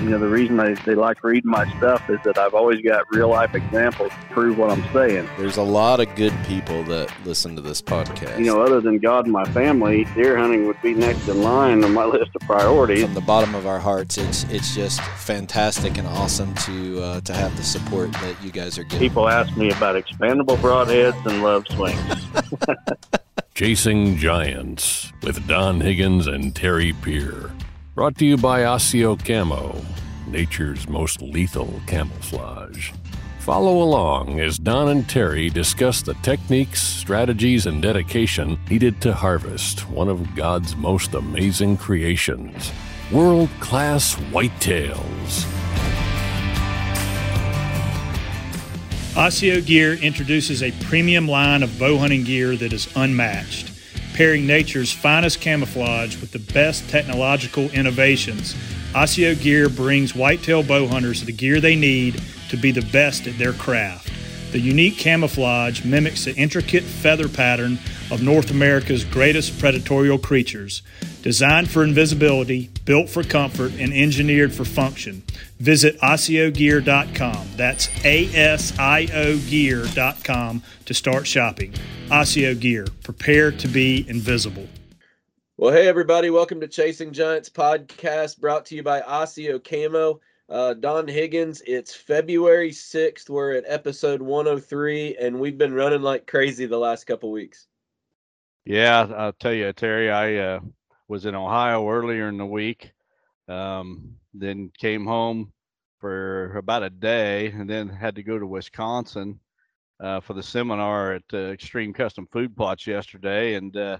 You know, the reason they, they like reading my stuff is that I've always got real life examples to prove what I'm saying. There's a lot of good people that listen to this podcast. You know, other than God and my family, deer hunting would be next in line on my list of priorities. From the bottom of our hearts, it's it's just fantastic and awesome to uh, to have the support that you guys are getting. People ask me about expandable broadheads and love swings. Chasing Giants with Don Higgins and Terry Peer. Brought to you by Asio Camo, nature's most lethal camouflage. Follow along as Don and Terry discuss the techniques, strategies, and dedication needed to harvest one of God's most amazing creations world class whitetails. Asio Gear introduces a premium line of bow hunting gear that is unmatched, pairing nature's finest camouflage with the best technological innovations. Osseo Gear brings whitetail bow hunters the gear they need to be the best at their craft. The unique camouflage mimics the intricate feather pattern of North America's greatest predatorial creatures. Designed for invisibility, built for comfort, and engineered for function. Visit AsioGear.com. That's A S I O Gear.com to start shopping. Asio Gear, prepare to be invisible. Well, hey, everybody, welcome to Chasing Giants podcast brought to you by Asio Camo. Uh, Don Higgins, it's February 6th. We're at episode 103, and we've been running like crazy the last couple weeks. Yeah, I'll tell you, Terry, I uh, was in Ohio earlier in the week, um, then came home for about a day, and then had to go to Wisconsin uh, for the seminar at uh, Extreme Custom Food Plots yesterday, and uh,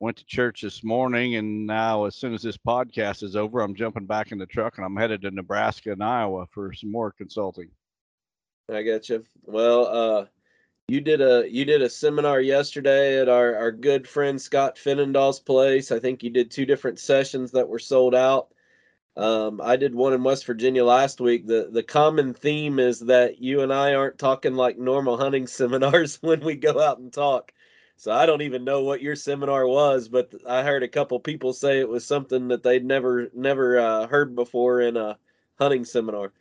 went to church this morning. And now, as soon as this podcast is over, I'm jumping back in the truck and I'm headed to Nebraska and Iowa for some more consulting. I got you. Well, uh, you did a you did a seminar yesterday at our our good friend Scott Finnendall's place. I think you did two different sessions that were sold out. Um, I did one in West Virginia last week. The the common theme is that you and I aren't talking like normal hunting seminars when we go out and talk. So I don't even know what your seminar was, but I heard a couple people say it was something that they'd never never uh, heard before in a hunting seminar.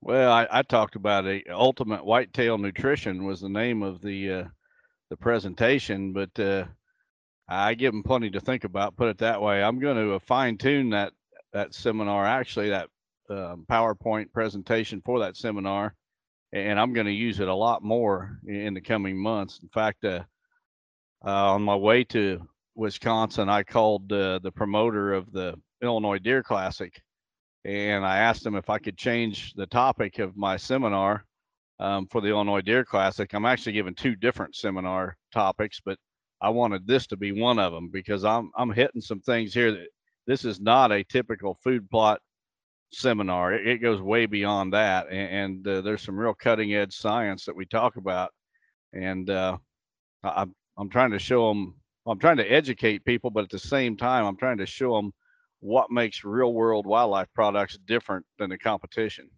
Well, I, I talked about a ultimate whitetail nutrition was the name of the uh, the presentation, but uh, I give them plenty to think about. Put it that way. I'm going to fine tune that that seminar. Actually, that um, PowerPoint presentation for that seminar, and I'm going to use it a lot more in the coming months. In fact, uh, uh, on my way to Wisconsin, I called uh, the promoter of the Illinois Deer Classic and I asked him if I could change the topic of my seminar um, for the Illinois Deer Classic. I'm actually giving two different seminar topics, but I wanted this to be one of them because I'm I'm hitting some things here that this is not a typical food plot seminar. It, it goes way beyond that, and, and uh, there's some real cutting edge science that we talk about, and uh, I'm I'm trying to show them. I'm trying to educate people, but at the same time, I'm trying to show them what makes real world wildlife products different than the competition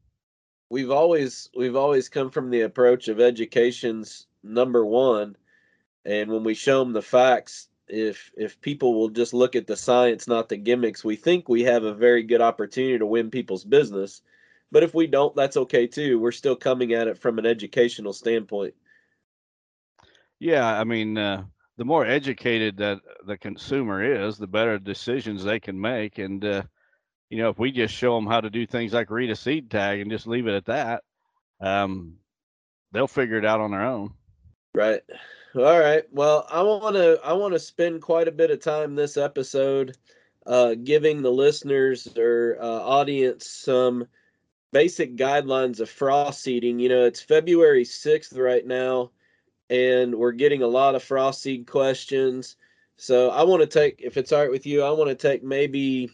we've always we've always come from the approach of education's number one and when we show them the facts if if people will just look at the science not the gimmicks we think we have a very good opportunity to win people's business but if we don't that's okay too we're still coming at it from an educational standpoint yeah i mean uh, the more educated that the consumer is, the better decisions they can make. And uh, you know, if we just show them how to do things like read a seed tag and just leave it at that, um, they'll figure it out on their own. Right. All right. Well, I want to I want to spend quite a bit of time this episode uh, giving the listeners or uh, audience some basic guidelines of frost seeding. You know, it's February 6th right now and we're getting a lot of frost seed questions. So I want to take, if it's all right with you, I want to take maybe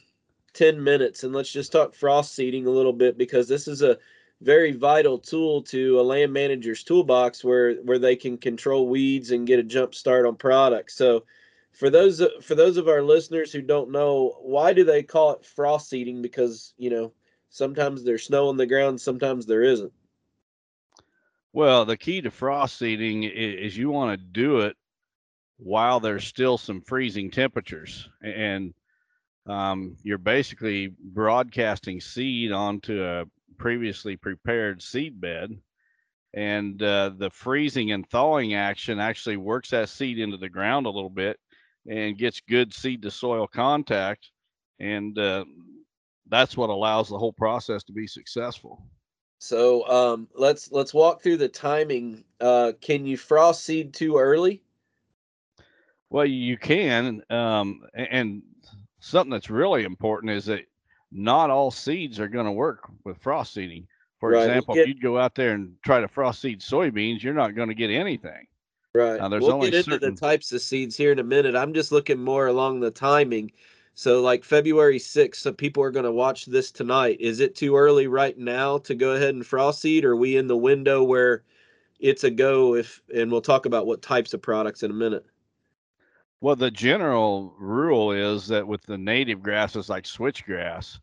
10 minutes and let's just talk frost seeding a little bit because this is a very vital tool to a land manager's toolbox where where they can control weeds and get a jump start on products. So for those for those of our listeners who don't know, why do they call it frost seeding? Because you know sometimes there's snow on the ground, sometimes there isn't. Well, the key to frost seeding is, you want to do it while there's still some freezing temperatures. And um, you're basically broadcasting seed onto a previously prepared seed bed. And uh, the freezing and thawing action actually works that seed into the ground a little bit and gets good seed to soil contact. And uh, that's what allows the whole process to be successful. So um, let's let's walk through the timing. Uh, can you frost seed too early? Well, you can, um, and something that's really important is that not all seeds are going to work with frost seeding. For right. example, get, if you'd go out there and try to frost seed soybeans, you're not going to get anything. Right. Now, there's we'll only get certain... into the types of seeds here in a minute. I'm just looking more along the timing. So, like February 6th, so people are going to watch this tonight. Is it too early right now to go ahead and frost seed? Or are we in the window where it's a go? If and we'll talk about what types of products in a minute. Well, the general rule is that with the native grasses like switchgrass,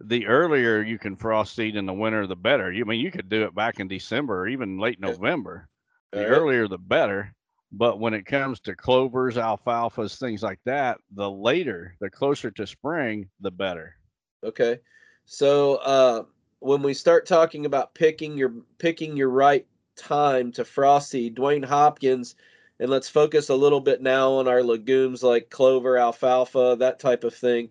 the earlier you can frost seed in the winter, the better. You I mean you could do it back in December or even late November. The earlier the better. But when it comes to clovers, alfalfas, things like that, the later, the closer to spring, the better. Okay. So uh, when we start talking about picking your picking your right time to frost seed, Dwayne Hopkins and let's focus a little bit now on our legumes like clover, alfalfa, that type of thing.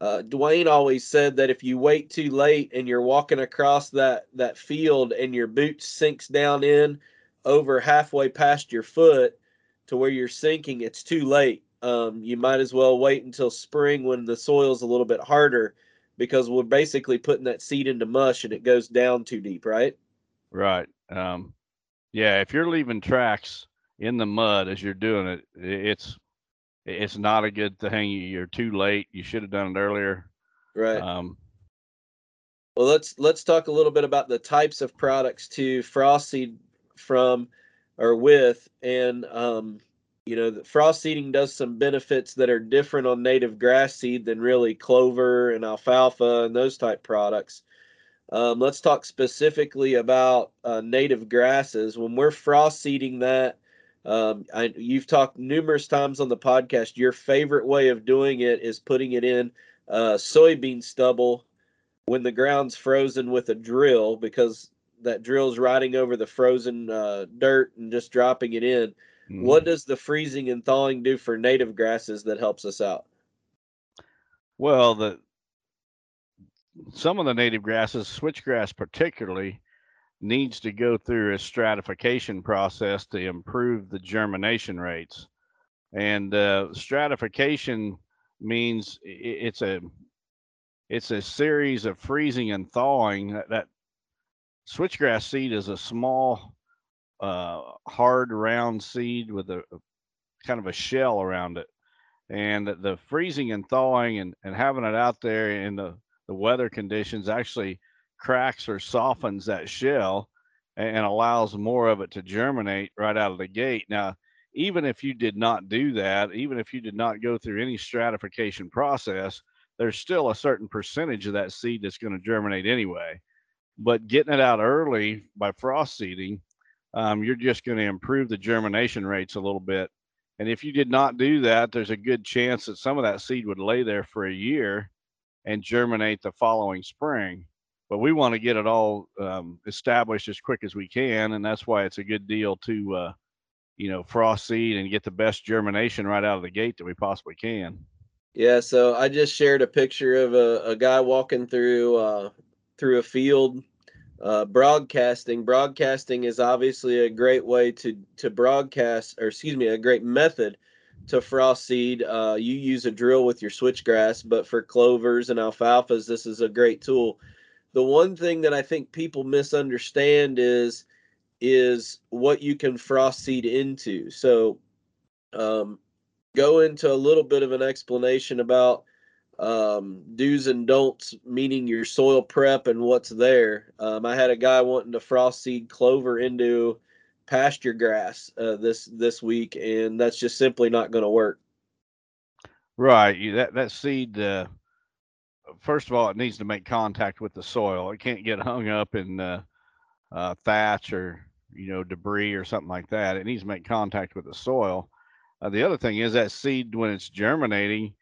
Uh, Dwayne always said that if you wait too late and you're walking across that that field and your boot sinks down in over halfway past your foot to where you're sinking, it's too late. Um, you might as well wait until spring when the soil's a little bit harder because we're basically putting that seed into mush and it goes down too deep, right? Right. Um, yeah, if you're leaving tracks in the mud as you're doing it, it's it's not a good thing. You're too late. You should have done it earlier. Right. Um, well, let's let's talk a little bit about the types of products to frost seed from or with, and um, you know, the frost seeding does some benefits that are different on native grass seed than really clover and alfalfa and those type products. Um, let's talk specifically about uh, native grasses. When we're frost seeding that, um, I, you've talked numerous times on the podcast. Your favorite way of doing it is putting it in uh, soybean stubble when the ground's frozen with a drill because that drill's riding over the frozen uh, dirt and just dropping it in. Mm. What does the freezing and thawing do for native grasses that helps us out? Well, the some of the native grasses, switchgrass particularly, needs to go through a stratification process to improve the germination rates. And uh, stratification means it's a it's a series of freezing and thawing. That, that switchgrass seed is a small, uh, hard, round seed with a, a kind of a shell around it. And the freezing and thawing and, and having it out there in the, the weather conditions actually cracks or softens that shell and allows more of it to germinate right out of the gate. Now, even if you did not do that, even if you did not go through any stratification process, there's still a certain percentage of that seed that's going to germinate anyway. But getting it out early by frost seeding, um, you're just going to improve the germination rates a little bit. And if you did not do that, there's a good chance that some of that seed would lay there for a year and germinate the following spring but we want to get it all um, established as quick as we can, and that's why it's a good deal to, uh, you know, frost seed and get the best germination right out of the gate that we possibly can. Yeah, so I just shared a picture of a, a guy walking through uh, through a field uh, broadcasting. Broadcasting is obviously a great way to to broadcast, or excuse me, a great method to frost seed. Uh, you use a drill with your switchgrass, but for clovers and alfalfas, this is a great tool the one thing that I think people misunderstand is is what you can frost seed into. So um, go into a little bit of an explanation about um, do's and don'ts, meaning your soil prep and what's there. Um, I had a guy wanting to frost seed clover into pasture grass uh, this this week, and that's just simply not going to work. Right, that that seed uh, first of all, it needs to make contact with the soil. It can't get hung up in uh, uh, thatch or you know debris or something like that. It needs to make contact with the soil. Uh, the other thing is that seed when it's germinating,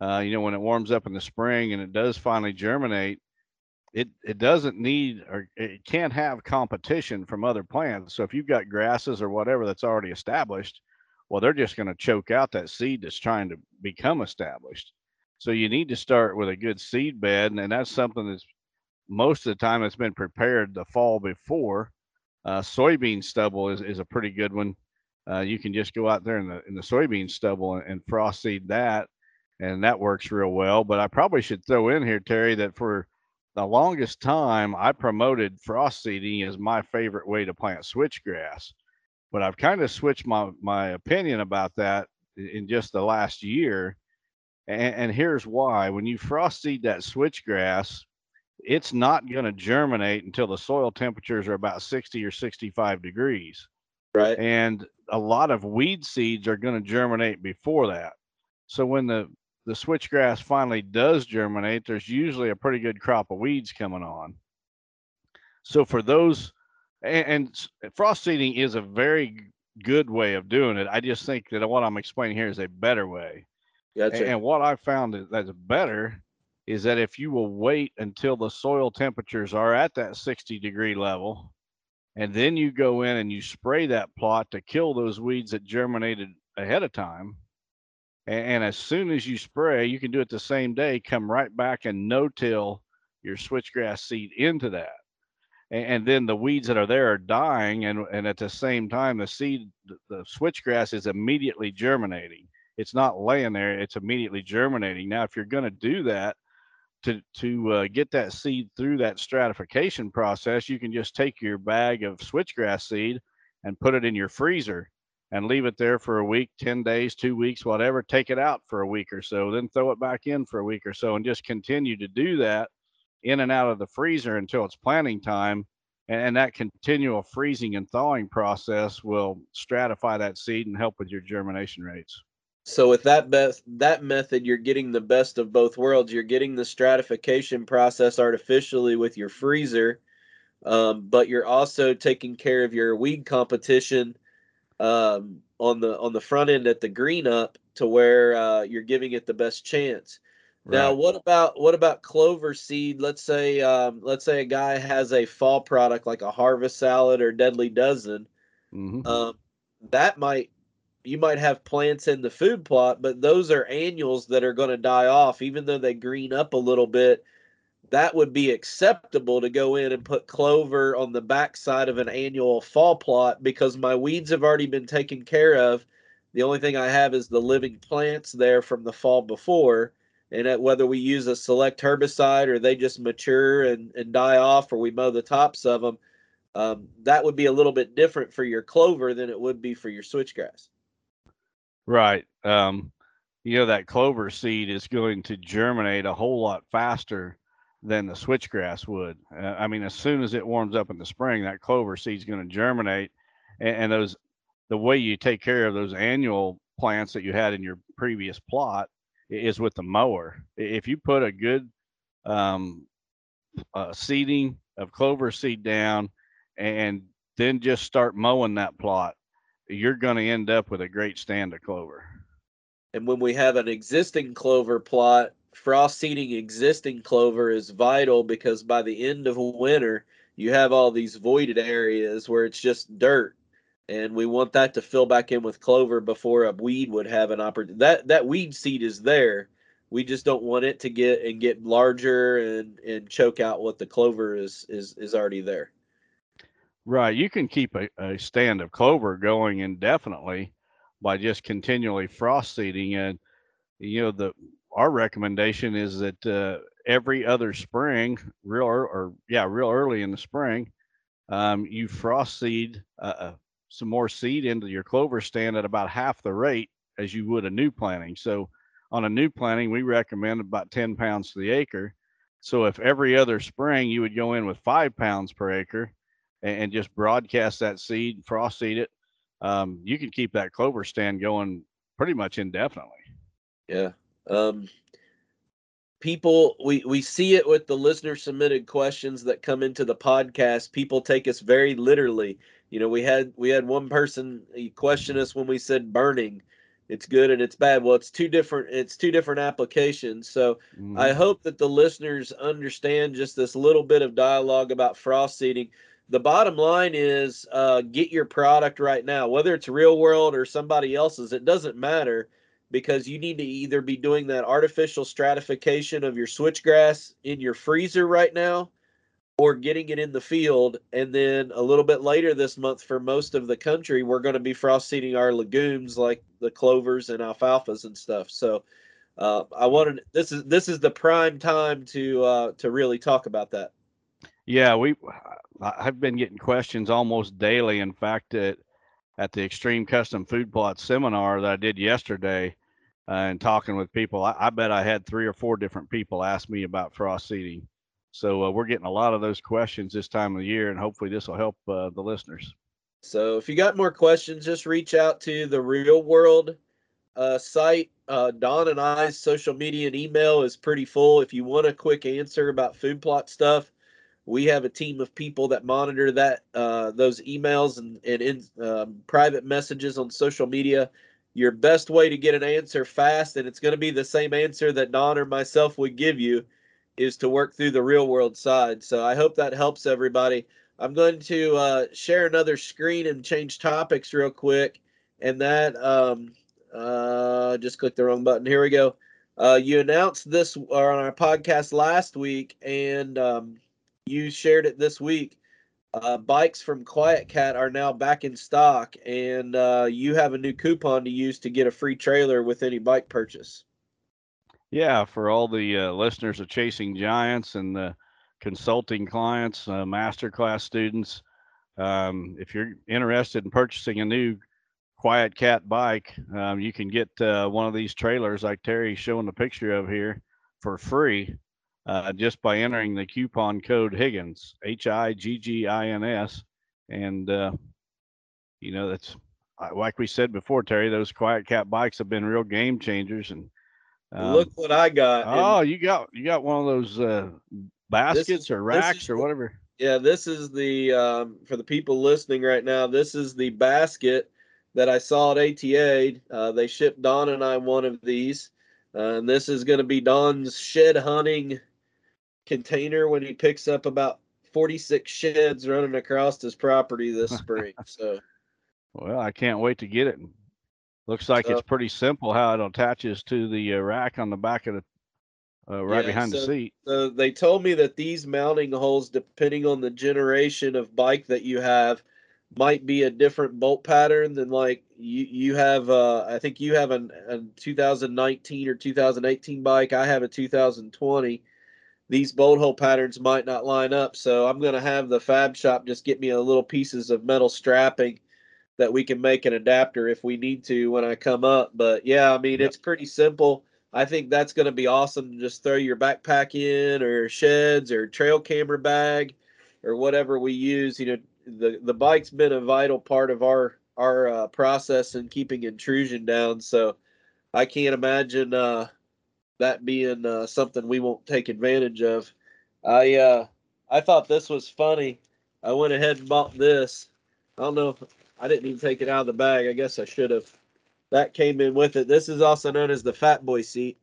uh, you know, when it warms up in the spring and it does finally germinate, it it doesn't need or it can't have competition from other plants. So if you've got grasses or whatever that's already established, well, they're just going to choke out that seed that's trying to become established. So you need to start with a good seed bed, and that's something that's most of the time it's been prepared the fall before. Uh, soybean stubble is, is a pretty good one. Uh, you can just go out there in the in the soybean stubble and, and frost seed that, and that works real well. But I probably should throw in here, Terry, that for the longest time I promoted frost seeding as my favorite way to plant switchgrass. But I've kind of switched my my opinion about that in just the last year. And, and here's why: when you frost seed that switchgrass, it's not going to germinate until the soil temperatures are about 60 or 65 degrees. Right. And a lot of weed seeds are going to germinate before that. So when the the switchgrass finally does germinate, there's usually a pretty good crop of weeds coming on. So for those, and, and frost seeding is a very good way of doing it. I just think that what I'm explaining here is a better way. Gotcha. And, and what I found that's better is that if you will wait until the soil temperatures are at that 60 degree level, and then you go in and you spray that plot to kill those weeds that germinated ahead of time. And, and as soon as you spray, you can do it the same day, come right back and no till your switchgrass seed into that. And, and, then the weeds that are there are dying. And, and at the same time, the seed, the, the switchgrass is immediately germinating. It's not laying there, it's immediately germinating. Now, if you're going to do that, to to uh, get that seed through that stratification process, you can just take your bag of switchgrass seed and put it in your freezer and leave it there for a week, 10 days, two weeks, whatever. Take it out for a week or so, then throw it back in for a week or so, and just continue to do that in and out of the freezer until it's planting time. And that continual freezing and thawing process will stratify that seed and help with your germination rates. So with that best that method, you're getting the best of both worlds. You're getting the stratification process artificially with your freezer, um, but you're also taking care of your weed competition um, on the on the front end at the green up to where uh, you're giving it the best chance. Right. Now, what about what about clover seed? Let's say um, let's say a guy has a fall product like a harvest salad or deadly dozen. Mm-hmm. Um, that might you might have plants in the food plot, but those are annuals that are going to die off, even though they green up a little bit. That would be acceptable to go in and put clover on the backside of an annual fall plot because my weeds have already been taken care of. The only thing I have is the living plants there from the fall before. And whether we use a select herbicide or they just mature and, and die off or we mow the tops of them, um, that would be a little bit different for your clover than it would be for your switchgrass. Right. Um, you know, that clover seed is going to germinate a whole lot faster than the switchgrass would. Uh, I mean, as soon as it warms up in the spring, that clover seed is going to germinate. And, and, those, the way you take care of those annual plants that you had in your previous plot is with the mower. If you put a good um, uh, seeding of clover seed down and then just start mowing that plot, you're going to end up with a great stand of clover. And when we have an existing clover plot, frost seeding existing clover is vital because by the end of winter, you have all these voided areas where it's just dirt. And we want that to fill back in with clover before a weed would have an opportunity. That that weed seed is there. We just don't want it to get and get larger and and choke out what the clover is is is already there. Right. You can keep a, a stand of clover going indefinitely by just continually frost seeding. And, you know, the our recommendation is that uh, every other spring, real or, or, yeah, real early in the spring, um, you frost seed uh, uh, some more seed into your clover stand at about half the rate as you would a new planting. So on a new planting, we recommend about 10 pounds to the acre. So if every other spring you would go in with five pounds per acre, and, and just broadcast that seed, frost seed it, um, you can keep that clover stand going pretty much indefinitely. Yeah. Um, people, we, we see it with the listener submitted questions that come into the podcast. People take us very literally. You know, we had we had one person question us when we said burning. it's good and it's bad. Well, it's two different it's two different applications. So Mhm. I hope that the listeners understand just this little bit of dialogue about frost seeding. The bottom line is uh, get your product right now, whether it's real world or somebody else's, it doesn't matter because you need to either be doing that artificial stratification of your switchgrass in your freezer right now or getting it in the field. And then a little bit later this month, for most of the country, we're going to be frost seeding our legumes like the clovers and alfalfas and stuff. So uh, I wanted this is this is the prime time to uh, to really talk about that. Yeah, we. I've been getting questions almost daily. In fact, at at the Extreme Custom Food Plot seminar that I did yesterday, uh, and talking with people, I, I bet I had three or four different people ask me about frost seeding. So uh, we're getting a lot of those questions this time of the year, and hopefully this will help uh, the listeners. So if you got more questions, just reach out to the Real World uh, site. Uh, Don and I's social media and email is pretty full. If you want a quick answer about food plot stuff, we have a team of people that monitor that uh, those emails and, and in um, private messages on social media. Your best way to get an answer fast, and it's going to be the same answer that Don or myself would give you, is to work through the real world side. So I hope that helps everybody. I'm going to uh, share another screen and change topics real quick. And that, um, uh, just click the wrong button. Here we go. Uh, you announced this on our podcast last week, and um, you shared it this week. Uh, bikes from QuietKat are now back in stock, and uh, you have a new coupon to use to get a free trailer with any bike purchase. Yeah, for all the uh, listeners of Chasing Giants and the consulting clients, uh, masterclass students, um, if you're interested in purchasing a new QuietKat bike, um, you can get uh, one of these trailers like Terry's showing the picture of here for free uh, just by entering the coupon code Higgins, H I G G I N S. And, uh, you know, that's uh, like we said before, Terry, those QuietKat bikes have been real game changers. And um, Look what I got. and- Oh, you got you got one of those uh, baskets or racks or whatever. Yeah, this is the um, for the people listening right now. This is the basket that I saw at ATA. Uh, they shipped Don and I one of these, uh, and this is going to be Don's shed hunting container when he picks up about forty-six sheds running across his property this spring. So Well, I can't wait to get it. Looks like So- it's pretty simple how it attaches to the uh, rack on the back of the uh, right Yeah, behind the seat. So they told me that these mounting holes, depending on the generation of bike that you have, might be a different bolt pattern than like you you have. Uh, I think you have an, a 2019 or 2018 bike. I have a 2020. These bolt hole patterns might not line up, so I'm gonna have the fab shop just get me a little pieces of metal strapping that we can make an adapter if we need to when I come up. But yeah, I mean Yep. it's pretty simple. I think that's going to be awesome to just throw your backpack in or sheds or trail camera bag or whatever we use. You know, the the bike's been a vital part of our our uh, process in keeping intrusion down. So I can't imagine uh, that being uh, something we won't take advantage of. I uh, I thought this was funny. I went ahead and bought this. I don't know. If, I didn't even take it out of the bag. I guess I should have. That came in with it. This is also known as the Fat Boy seat.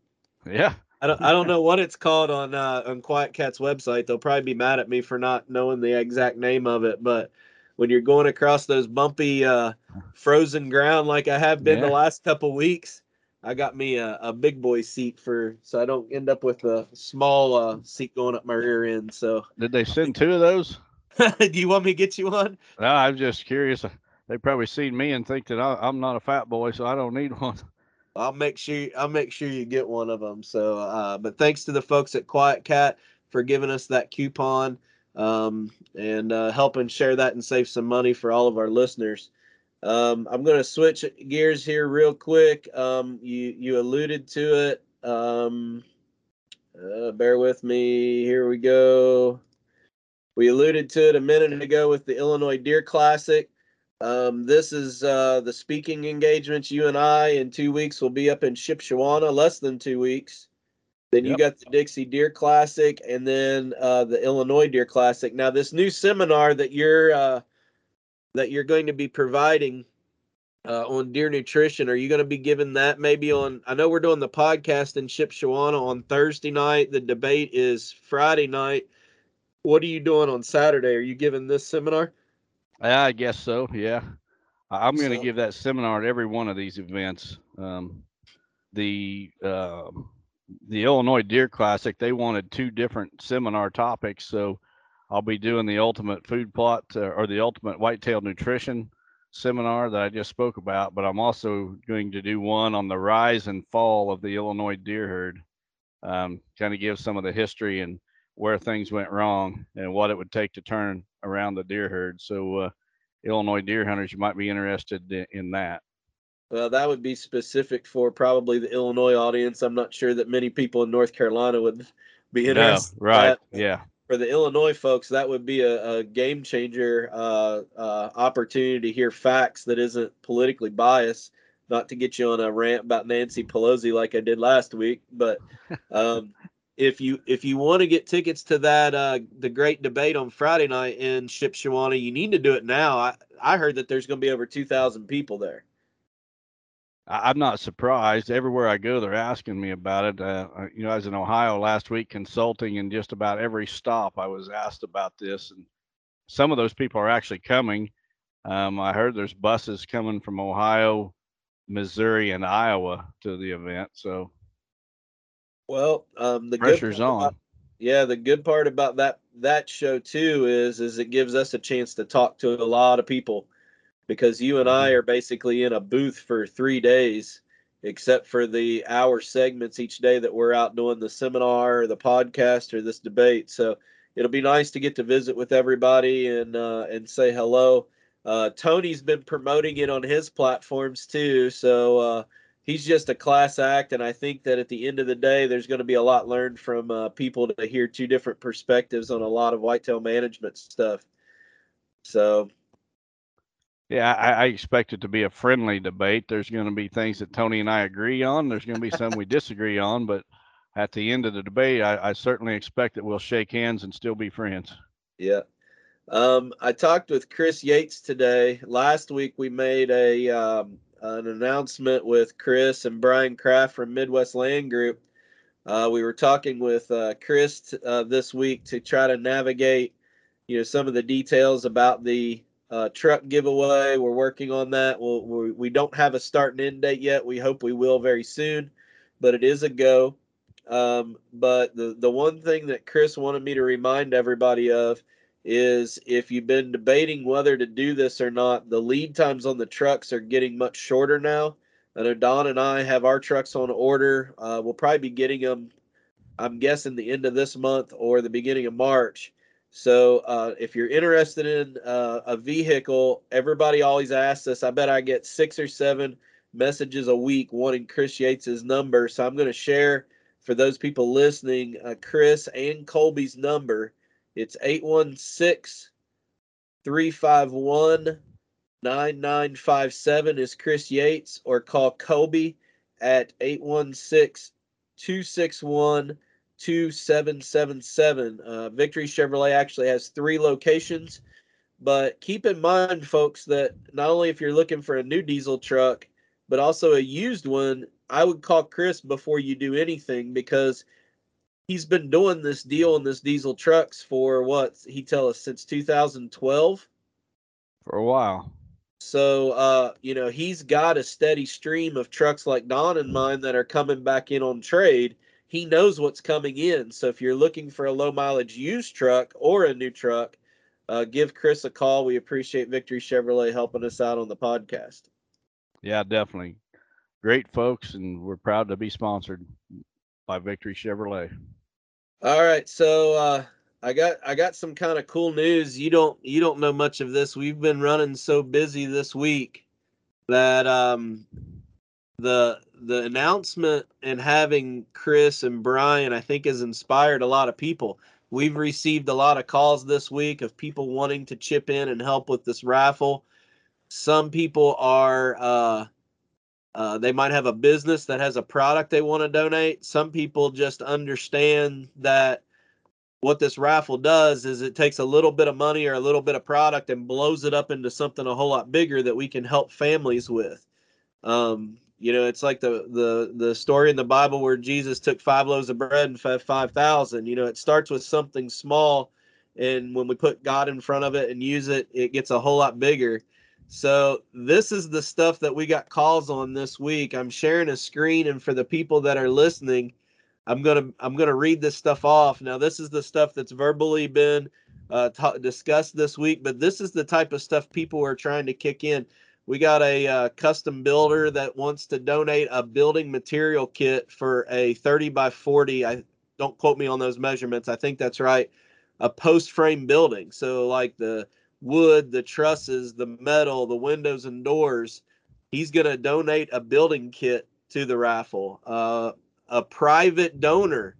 Yeah. I don't I don't know what it's called on uh, on QuietKat's website. They'll probably be mad at me for not knowing the exact name of it, but when you're going across those bumpy uh, frozen ground like I have been Yeah. the last couple weeks, I got me a, a big boy seat for so I don't end up with a small uh, seat going up my rear end. So, Did they send two of those? do you want me to get you one? No, I'm just curious. They probably seen me and think that I, I'm not a fat boy, so I don't need one. I'll make sure I'll make sure you get one of them. So, uh, but thanks to the folks at QuietKat for giving us that coupon um, and uh, helping share that and save some money for all of our listeners. Um, I'm going to switch gears here real quick. Um, you you alluded to it. Um, uh, bear with me. Here we go. We alluded to it a minute ago with the Illinois Deer Classic. Um, this is uh, the speaking engagements. You and I in two weeks will be up in Shipshewana, less than two weeks. Then you Yep. got the Dixie Deer Classic, and then uh, the Illinois Deer Classic. Now, this new seminar that you're uh, that you're going to be providing, uh, on deer nutrition. Are you going to be giving that maybe on? I know we're doing the podcast in Shipshewana on Thursday night. The debate is Friday night. What are you doing on Saturday? Are you giving this seminar? I guess so. Yeah, I'm going to So- give that seminar at every one of these events. Um, the uh, the Illinois Deer Classic, they wanted two different seminar topics, so I'll be doing the ultimate food plot uh, or the ultimate whitetail nutrition seminar that I just spoke about, but I'm also going to do one on the rise and fall of the Illinois deer herd. Um, kind of give some of the history and where things went wrong and what it would take to turn around the deer herd. So, uh, Illinois deer hunters, you might be interested in, in that. Well, that would be specific for probably the Illinois audience. I'm not sure that many people in North Carolina would be No, interested. in right? Yeah, For the Illinois folks, that would be a, a game changer uh, uh, opportunity to hear facts that isn't politically biased. Not to get you on a rant about Nancy Pelosi like I did last week, but um, if you if you want to get tickets to that uh, the great debate on Friday night in Shipshewana, you need to do it now. I, I heard that there's going to be over two thousand people there. I, I'm not surprised. Everywhere I go, they're asking me about it. Uh, you know, I was in Ohio last week consulting, and just about every stop I was asked about this, and some of those people are actually coming. Um, I heard there's buses coming from Ohio, Missouri, and Iowa to the event. So Well, um, the pressure's on. about- yeah, the good part about that that show too is is it gives us a chance to talk to a lot of people because you and I are basically in a booth for three days, except for the hour segments each day that we're out doing the seminar, or the podcast, or this debate. So it'll be nice to get to visit with everybody and uh, and say hello. Uh, Tony's been promoting it on his platforms too, so uh, he's just a class act, and I think that at the end of the day, there's going to be a lot learned from uh, people to hear two different perspectives on a lot of whitetail management stuff. So Yeah, I, I expect it to be a friendly debate. There's going to be things that Tony and I agree on. There's going to be some we disagree on, but at the end of the debate, I, I certainly expect that we'll shake hands and still be friends. Yeah. Um, I talked with Chris Yates today. Last week we made a um, an announcement with Chris and Brian Kraft from Midwest Land Group. Uh, we were talking with uh, Chris uh, this week to try to navigate, you know, some of the details about the uh, truck giveaway. We're working on that. We'll, we we don't have a start and end date yet. We hope we will very soon, but it is a go. Um, but the the one thing that Chris wanted me to remind everybody of is if you've been debating whether to do this or not, the lead times on the trucks are getting much shorter now. I know Don and I have our trucks on order. Uh, we'll probably be getting them, I'm guessing, the end of this month or the beginning of March. So uh, if you're interested in uh, a vehicle, everybody always asks us. I bet I get six or seven messages a week wanting Chris Yates's number. So I'm going to share for those people listening, uh, Chris and Colby's number. It's 816 351 9957 is Chris Yates, or call Colby at 816 261 2777. Uh, Victory Chevrolet actually has three locations, but keep in mind, folks, that not only if you're looking for a new diesel truck, but also a used one, I would call Chris before you do anything because he's been doing this deal in this diesel trucks for what he tell us since 2012 For a while. so uh you know he's got a steady stream of trucks like don and mine that are coming back in on trade he knows what's coming in so if you're looking for a low mileage used truck or a new truck uh, give chris a call we appreciate victory chevrolet helping us out on the podcast Yeah, definitely. Great folks, and we're proud to be sponsored by Victory Chevrolet. All right, so uh, I got I got some kind of cool news. You don't you don't know much of this. We've been running so busy this week that um, the the announcement and having Chris and Brian I think has inspired a lot of people. We've received a lot of calls this week of people wanting to chip in and help with this raffle. Some people are uh, uh, they might have a business that has a product they want to donate. Some people just understand that what this raffle does is it takes a little bit of money or a little bit of product and blows it up into something a whole lot bigger that we can help families with. Um, you know, it's like the the the story in the Bible where Jesus took five loaves of bread and fed five thousand. You know, it starts with something small, and when we put God in front of it and use it, it gets a whole lot bigger. So this is the stuff that we got calls on this week. I'm sharing a screen, and for the people that are listening, I'm gonna I'm gonna read this stuff off. Now this is the stuff that's verbally been uh, discussed this week, but this is the type of stuff people are trying to kick in. We got a uh, custom builder that wants to donate a building material kit for a 30 by 40. I don't quote me on those measurements. I think that's right. A post frame building. So like the wood, the trusses, the metal, the windows and doors. He's going to donate a building kit to the raffle. Uh, a private donor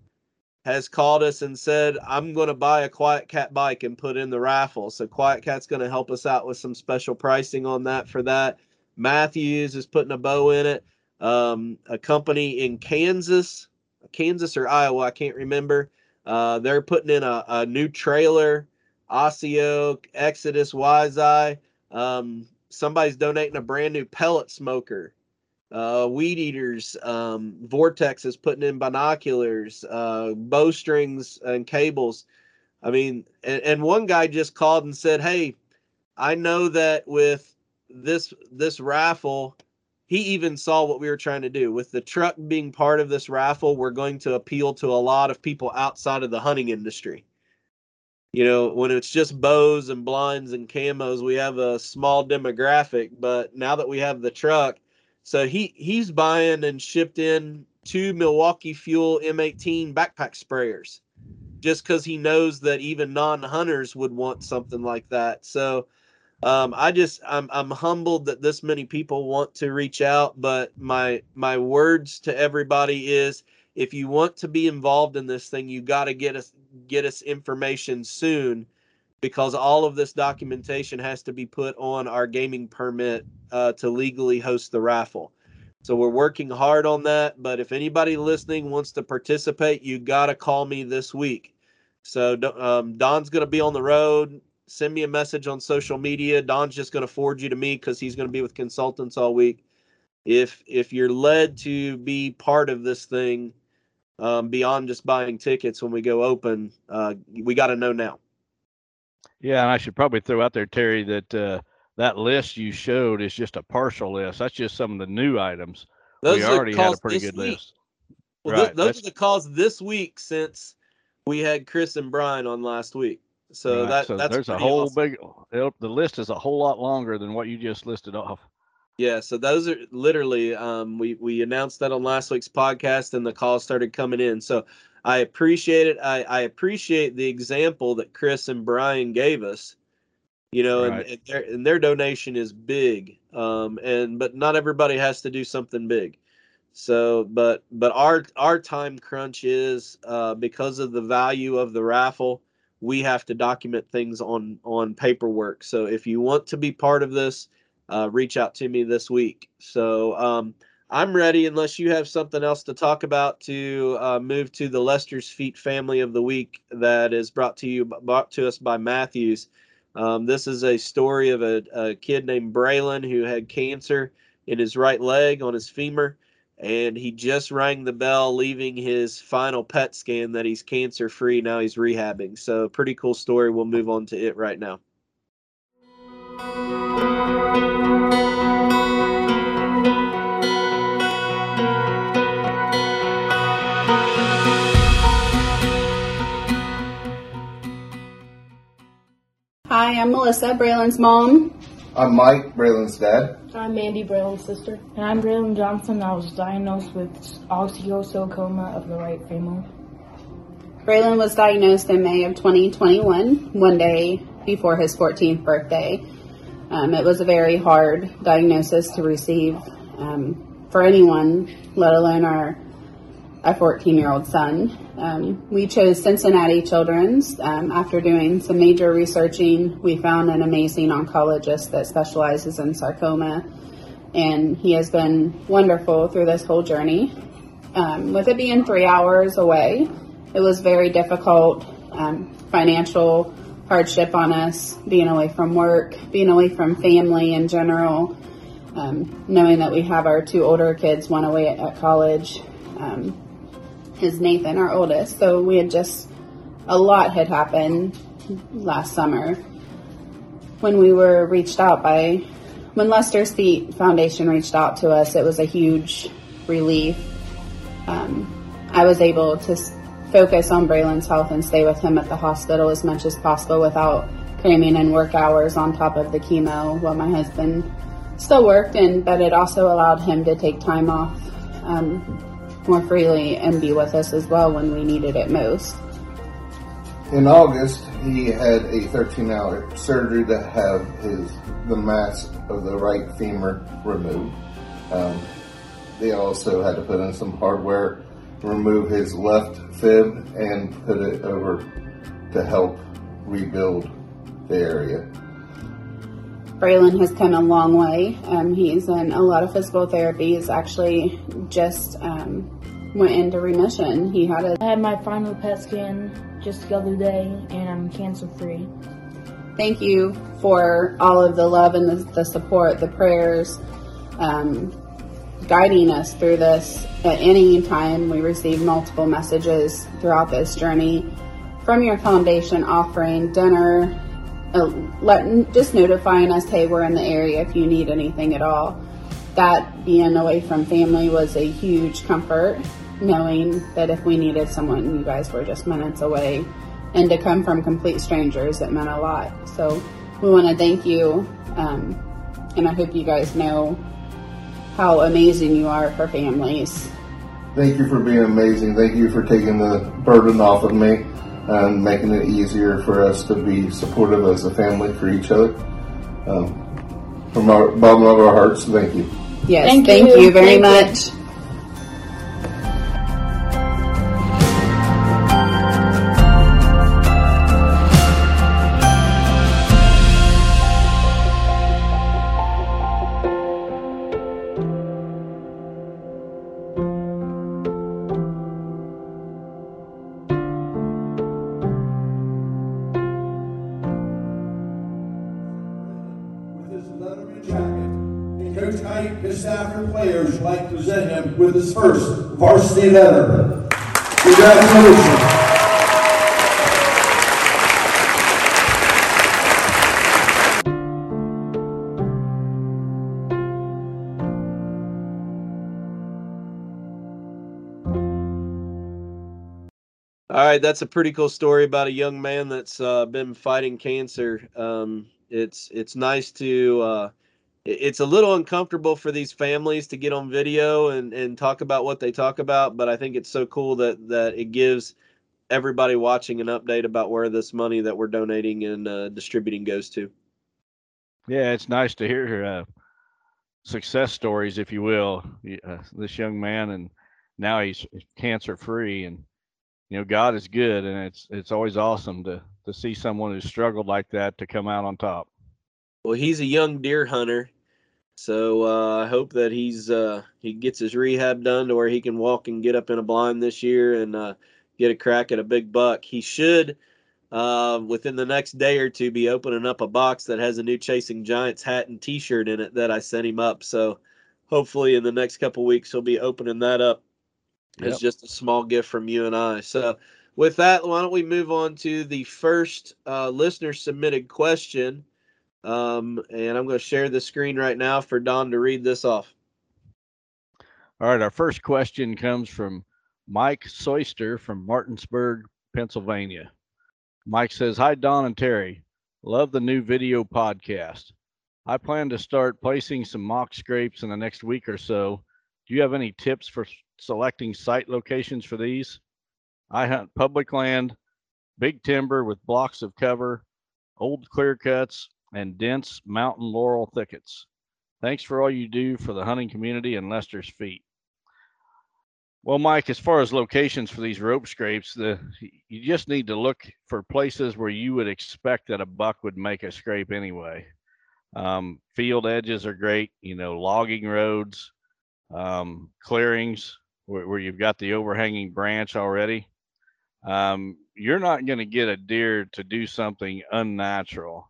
has called us and said, I'm going to buy a QuietKat bike and put in the raffle. So QuietKat's going to help us out with some special pricing on that for that. Mathews is putting a bow in it. Um, a company in Kansas, Kansas or Iowa, I can't remember. Uh, they're putting in a, a new trailer, Asio, Exodus, Wise Eye. Um, somebody's donating a brand new pellet smoker uh, weed eaters, um, putting in binoculars, uh, bowstrings and cables. I mean, and, and one guy just called and said, "Hey, I know that with this this raffle, he even saw what we were trying to do with the truck being part of this raffle. We're going to appeal to a lot of people outside of the hunting industry." you know, when it's just bows and blinds and camos, we have a small demographic. But now that we have the truck, so he he's buying and shipped in two Milwaukee Fuel M18 backpack sprayers just because he knows that even non-hunters would want something like that. So um, I just I'm I'm humbled that this many people want to reach out, but my my words to everybody is if you want to be involved in this thing, you got to get us get us information soon because all of this documentation has to be put on our gaming permit uh, to legally host the raffle. So we're working hard on that. But if anybody listening wants to participate, you got to call me this week. So um, Don's going to be on the road. Send me a message on social media. Don's just going to forward you to me because he's going to be with consultants all week. If if you're led to be part of this thing, um, beyond just buying tickets when we go open, uh, we got to know now. Yeah, and I should probably throw out there, Terry, that uh, that list you showed is just a partial list. That's just some of the new items. Those we already had a pretty good week. list. Well, right. th- those are the calls this week since we had Chris and Brian on last week. So right. that so that's there's a whole awesome. big. The list is a whole lot longer than what you just listed off. Yeah, so those are literally um, we we announced that on last week's podcast, and the calls started coming in. So I appreciate it. I, I appreciate the example that Chris and Brian gave us. You know, right. and, and, their and their donation is big. Um, and but not everybody has to do something big. So, but but our our time crunch is uh, because of the value of the raffle. We have to document things on on paperwork. So if you want to be part of this, uh, reach out to me this week. So um, I'm ready, unless you have something else to talk about, to uh, move to the Lester's Feet Family of the Week that is brought to you brought to us by Mathews. Um, this is a story of a, a kid named Braylon who had cancer in his right leg on his femur, and he just rang the bell, leaving his final PET scan that he's cancer free. Now he's rehabbing. So, pretty cool story. We'll move on to it right now. Hi, I'm Melissa, Braylon's mom. I'm Mike, Braylon's dad. I'm Mandy, Braylon's sister. And I'm Braylon Johnson. I was diagnosed with osteosarcoma of the right femur. Braylon was diagnosed in May of 2021, one day before his 14th birthday. Um, it was a very hard diagnosis to receive um, for anyone, let alone our a 14 year old son. Um, we chose Cincinnati Children's. Um, after doing some major researching, we found an amazing oncologist that specializes in sarcoma, and he has been wonderful through this whole journey. Um, with it being three hours away, it was very difficult um, financial hardship on us, being away from work, being away from family in general, um, knowing that we have our two older kids, one away at, at college, um, is Nathan, our oldest. So we had just, a lot had happened last summer when we were reached out by, when Lester's Feet Foundation reached out to us, it was a huge relief. Um, I was able to focus on Braylon's health and stay with him at the hospital as much as possible without cramming in work hours on top of the chemo while my husband still worked and but it also allowed him to take time off um, more freely and be with us as well when we needed it most. In August, he had a 13-hour surgery to have his the mass of the right femur removed. Um, they also had to put in some hardware, remove his left fib, and put it over to help rebuild the area. Braylon has come a long way. Um, he's in a lot of physical therapy. He's actually just um, went into remission. He had a. I had my final PET scan just the other day, and I'm cancer free. Thank you for all of the love and the, the support, the prayers, um, guiding us through this. At any time, we receive multiple messages throughout this journey from your foundation offering dinner, uh, let, just notifying us, hey, we're in the area if you need anything at all. That being away from family was a huge comfort, knowing that if we needed someone, you guys were just minutes away. And to come from complete strangers, it meant a lot. So we want to thank you, um, and I hope you guys know how amazing you are for families. Thank you for being amazing. Thank you for taking the burden off of me and making it easier for us to be supportive as a family for each other. Um, from our bottom of our hearts, thank you. Yes, Thank thank, you. you. very Thank much. with with his first varsity letter. Congratulations. All right, that's a pretty cool story about a young man that's uh, been fighting cancer. Um, it's it's nice to. Uh, it's a little uncomfortable for these families to get on video and, and talk about what they talk about, but I think it's so cool that that it gives everybody watching an update about where this money that we're donating and uh, distributing goes to. Yeah, it's nice to hear uh, success stories, if you will. Uh, this young man, and now he's cancer free, and you know God is good, and it's it's always awesome to to see someone who's struggled like that to come out on top. Well, he's a young deer hunter, so uh, I hope that he's uh, he gets his rehab done to where he can walk and get up in a blind this year and uh, get a crack at a big buck. He should uh, within the next day or two be opening up a box that has a new Chasing Giants hat and T-shirt in it that I sent him up. So hopefully in the next couple weeks he'll be opening that up as just a small gift from you and I. So with that, why don't we move on to the first uh, listener submitted question? Um, and I'm going to share the screen right now for Don to read this off. All right, our first question comes from Mike Soyster from Martinsburg, Pennsylvania. Mike says, Hi, Don and Terry. Love the new video podcast. I plan to start placing some mock scrapes in the next week or so. Do you have any tips for selecting site locations for these? I hunt public land, big timber with blocks of cover, old clear cuts, and dense mountain laurel thickets. Thanks for all you do for the hunting community and Lester's feet. Well, Mike, as far as locations for these rope scrapes, the you just need to look for places where you would expect that a buck would make a scrape anyway. Um, field edges are great, you know, logging roads, um, clearings where, where you've got the overhanging branch already. um, you're not going to get a deer to do something unnatural.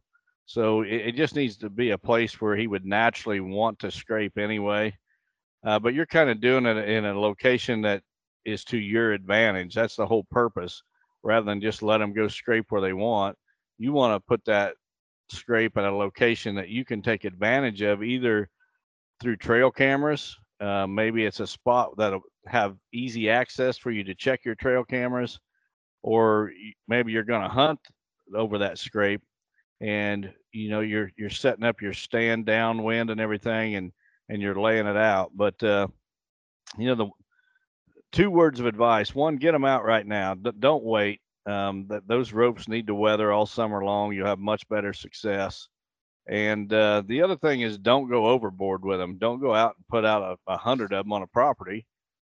So it, it, just needs to be a place where he would naturally want to scrape anyway. Uh, but you're kind of doing it in a location that is to your advantage. That's the whole purpose. Rather than just let them go scrape where they want, you want to put that scrape at a location that you can take advantage of either through trail cameras. Uh, maybe it's a spot that'll have easy access for you to check your trail cameras, or maybe you're going to hunt over that scrape and you know you're you're setting up your stand downwind and everything and and you're laying it out but uh you know the two words of advice one get them out right now don't wait um that those ropes need to weather all summer long you'll have much better success and uh, the other thing is don't go overboard with them don't go out and put out a, a hundred of them on a property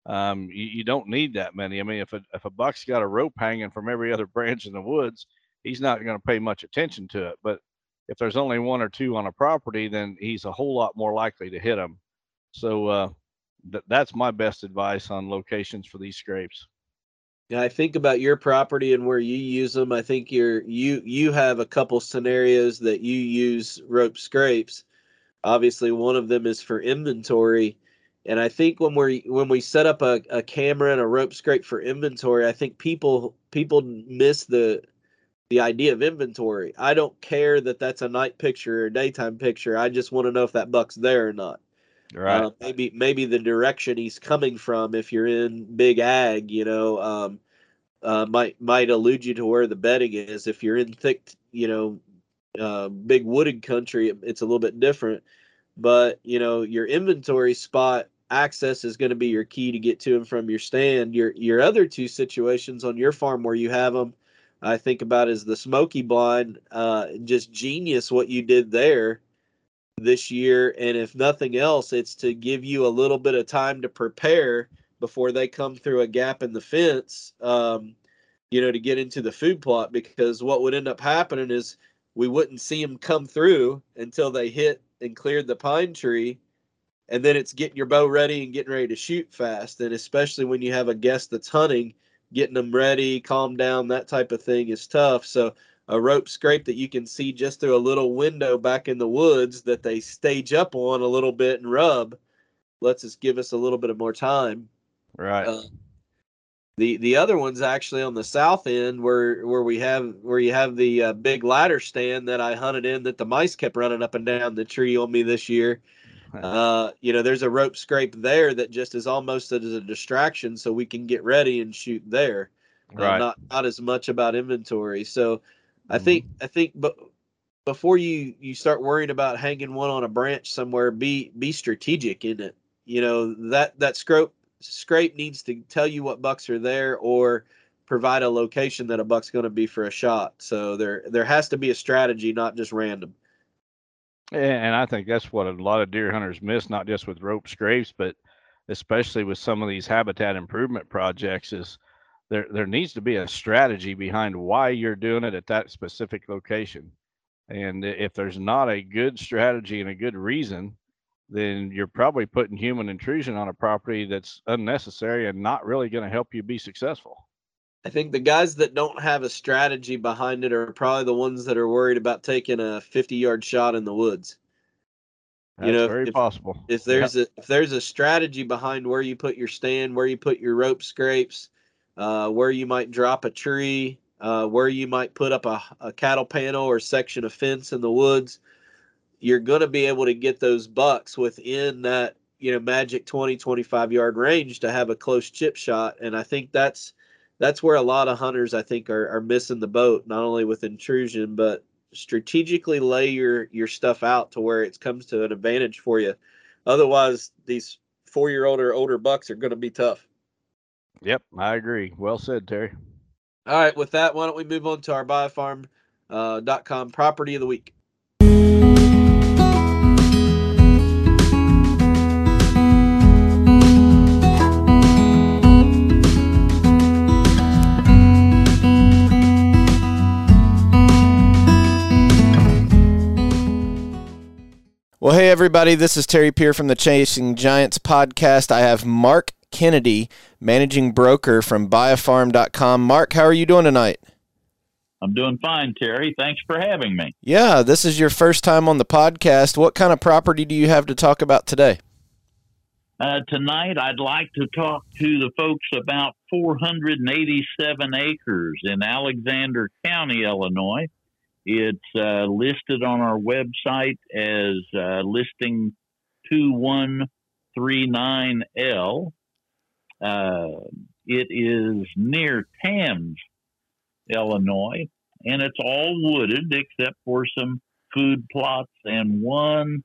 um, you, you, don't need that many i mean if a, if a buck's got a rope hanging from every other branch in the woods he's not going to pay much attention to it but if there's only one or two on a property then he's a whole lot more likely to hit them so uh, th- that's my best advice on locations for these scrapes yeah, I think about your property and where you use them. I think you're you you have a couple scenarios that you use rope scrapes. Obviously, one of them is for inventory, and I think when we when we set up a, a camera and a rope scrape for inventory, I think people people miss the the idea of inventory. I don't care that that's a night picture or daytime picture. I just want to know if that buck's there or not. Right. Uh, maybe maybe the direction he's coming from, if you're in big ag, you know, um, uh, might might allude you to where the bedding is. If you're in thick, you know, uh, big wooded country, it, it's a little bit different. But you know, your inventory spot access is going to be your key to get to and from your stand. Your your other two situations on your farm where you have them, I think about is the smoky blind. Uh, just genius what you did there this year. And if nothing else, it's to give you a little bit of time to prepare before they come through a gap in the fence, um, you know, to get into the food plot. Because what would end up happening is we wouldn't see them come through until they hit and cleared the pine tree. And then it's getting your bow ready and getting ready to shoot fast. And especially when you have a guest that's hunting, getting them ready, calm down, that type of thing is tough. So a rope scrape that you can see just through a little window back in the woods that they stage up on a little bit and rub lets us give us a little bit of more time. Right. Uh, the the other one's actually on the south end where where we have where you have the uh, big ladder stand that I hunted in that the mice kept running up and down the tree on me this year. Uh, you know, there's a rope scrape there that just is almost as a distraction, so we can get ready and shoot there. Right. not not as much about inventory. So I think I think but before you you start worrying about hanging one on a branch somewhere, be be strategic in it. You know that that scrape scrape needs to tell you what bucks are there or provide a location that a buck's going to be for a shot. So there there has to be a strategy, not just random. And I think that's what a lot of deer hunters miss, not just with rope scrapes, but especially with some of these habitat improvement projects, is there there needs to be a strategy behind why you're doing it at that specific location. And if there's not a good strategy and a good reason, then you're probably putting human intrusion on a property that's unnecessary and not really going to help you be successful. I think the guys that don't have a strategy behind it are probably the ones that are worried about taking a 50 yard shot in the woods. That's you know, very if, possible. If there's yep. a if there's a strategy behind where you put your stand, where you put your rope scrapes, uh, where you might drop a tree, uh, where you might put up a, a cattle panel or section of fence in the woods, you're going to be able to get those bucks within that you know magic 20 25 yard range to have a close chip shot and i think that's that's where a lot of hunters i think are, are missing the boat not only with intrusion but strategically lay your your stuff out to where it comes to an advantage for you otherwise these four year old or older bucks are going to be tough Yep, I agree. Well said, Terry. All right, with that, why don't we move on to our buyafarm.com uh, property of the week? Hey, everybody, this is Terry Peer from the Chasing Giants podcast. I have Mark Kennedy, managing broker from buyafarm.com. Mark, how are you doing tonight? I'm doing fine, Terry. Thanks for having me. Yeah, this is your first time on the podcast. What kind of property do you have to talk about today? Uh, tonight, I'd like to talk to the folks about 487 acres in Alexander County, Illinois. It's uh, listed on our website as uh, listing 2139L. Uh, it is near Tamms, Illinois, and it's all wooded except for some food plots and one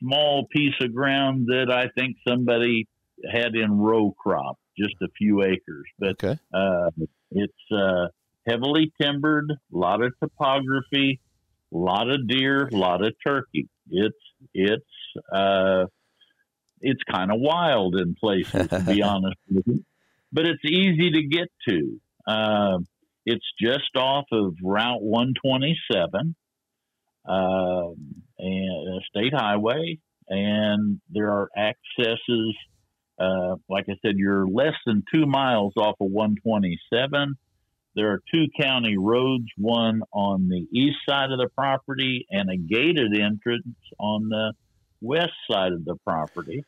small piece of ground that I think somebody had in row crop, just a few acres. But okay. uh, it's uh, heavily timbered, a lot of topography, a lot of deer, a lot of turkey. It's it's uh, it's kind of wild in places, to be honest with you. But it's easy to get to. Uh, it's just off of Route 127 uh, and a state highway, and there are accesses. Uh, like I said, you're less than two miles off of 127. There are two county roads, one on the east side of the property and a gated entrance on the west side of the property.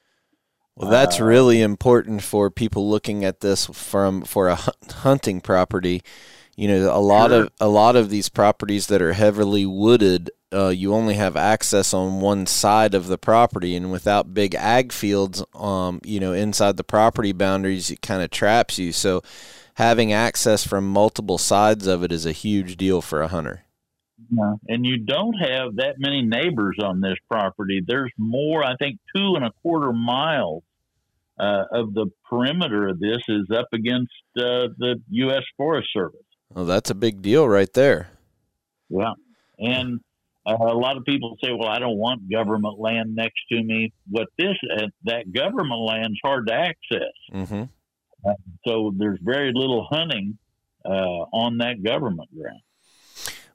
Well, that's uh, really important for people looking at this from for a hunting property. You know, a lot sure. of a lot of these properties that are heavily wooded, uh, you only have access on one side of the property, and without big ag fields, um, you know, inside the property boundaries, it kind of traps you. So, having access from multiple sides of it is a huge deal for a hunter. Yeah. And you don't have that many neighbors on this property. There's more, I think, two and a quarter miles uh, of the perimeter of this is up against uh, the U.S. Forest Service. Well, that's a big deal right there. Yeah. And uh, a lot of people say, well, I don't want government land next to me. What this, uh, that government land's hard to access. Mm-hmm. Uh, so there's very little hunting uh, on that government ground.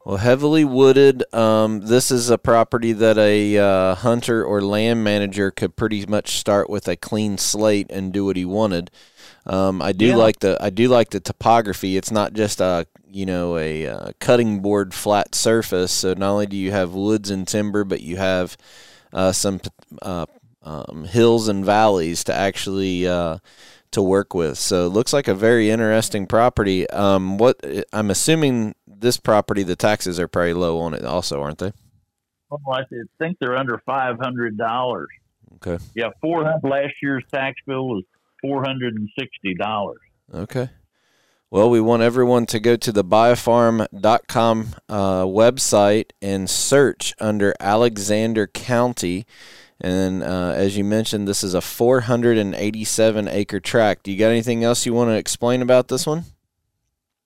Well, heavily wooded. Um, this is a property that a uh, hunter or land manager could pretty much start with a clean slate and do what he wanted. Um, I do yeah. like the I do like the topography. It's not just a you know a, a, uh, cutting board flat surface. So not only do you have woods and timber, but you have uh, some uh, um, hills and valleys to actually uh, to work with. So it looks like a very interesting property. Um, what I'm assuming this property, the taxes are probably low on it, also, aren't they? Well, I think they're under five hundred dollars. Okay. Yeah, four. Last year's tax bill was four hundred and sixty dollars. Okay. Well, we want everyone to go to the buyafarm.com uh, website and search under Alexander County and uh, as you mentioned, this is a 487 acre tract. Do you got anything else you want to explain about this one?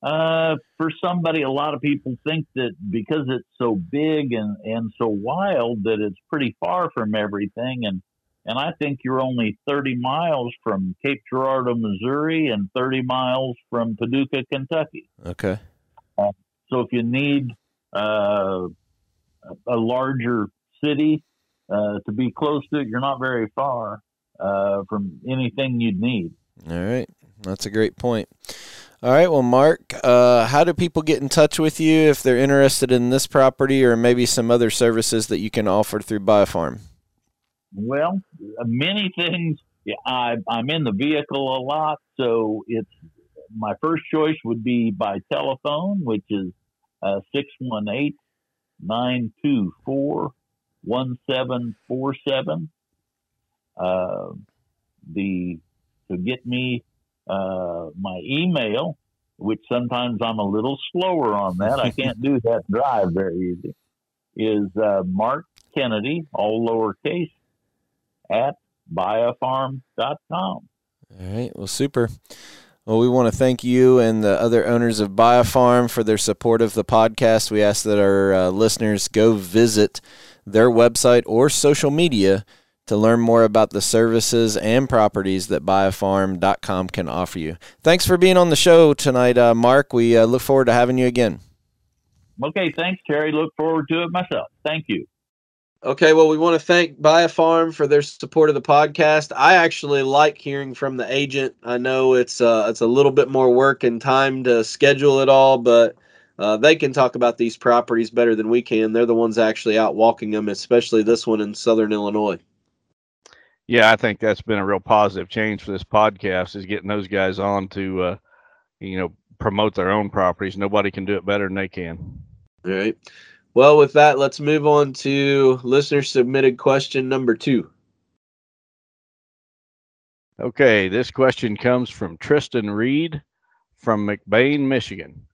Uh, for somebody, a lot of people think that because it's so big and, and so wild that it's pretty far from everything. And, and I think you're only 30 miles from Cape Girardeau, Missouri, and 30 miles from Paducah, Kentucky. Okay. Uh, so if you need uh, a larger city, uh, to be close to it, you're not very far uh, from anything you'd need. All right, that's a great point. All right, well, Mark, uh, how do people get in touch with you if they're interested in this property or maybe some other services that you can offer through Buy A Farm? Well, many things. Yeah, I, I'm in the vehicle a lot, so it's my first choice would be by telephone, which is uh, 618 924 1747. Uh, the to get me uh, my email, which sometimes I'm a little slower on that. I can't do that drive very easy. Is uh, Mark Kennedy, all lowercase, at buyafarm.com. All right. Well, super. Well, we want to thank you and the other owners of Buy A Farm for their support of the podcast. We ask that our uh, listeners go visit their website or social media to learn more about the services and properties that buyafarm.com can offer you. Thanks for being on the show tonight, uh, Mark. We uh, look forward to having you again. Okay, thanks, Terry. Look forward to it myself. Thank you. Okay, well, we want to thank Buy A Farm for their support of the podcast. I actually like hearing from the agent. I know it's uh, it's a little bit more work and time to schedule it all, but uh, they can talk about these properties better than we can. They're the ones actually out walking them, especially this one in Southern Illinois. Yeah, I think that's been a real positive change for this podcast is getting those guys on to, uh, you know, promote their own properties. Nobody can do it better than they can. All right. Well, with that, let's move on to listener submitted question number two. Okay, this question comes from Tristan Reed from McBain, Michigan.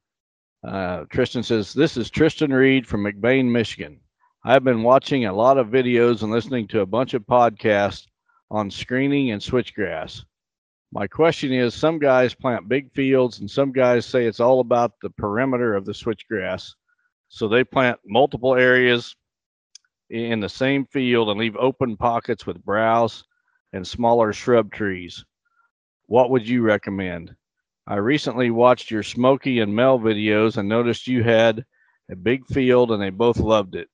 Uh, Tristan says, This is Tristan Reed from McBain, Michigan. I've been watching a lot of videos and listening to a bunch of podcasts on screening and switchgrass. My question is some guys plant big fields and some guys say it's all about the perimeter of the switchgrass. So they plant multiple areas in the same field and leave open pockets with browse and smaller shrub trees. What would you recommend? I recently watched your Smokey and Mel videos and noticed you had a big field and they both loved it.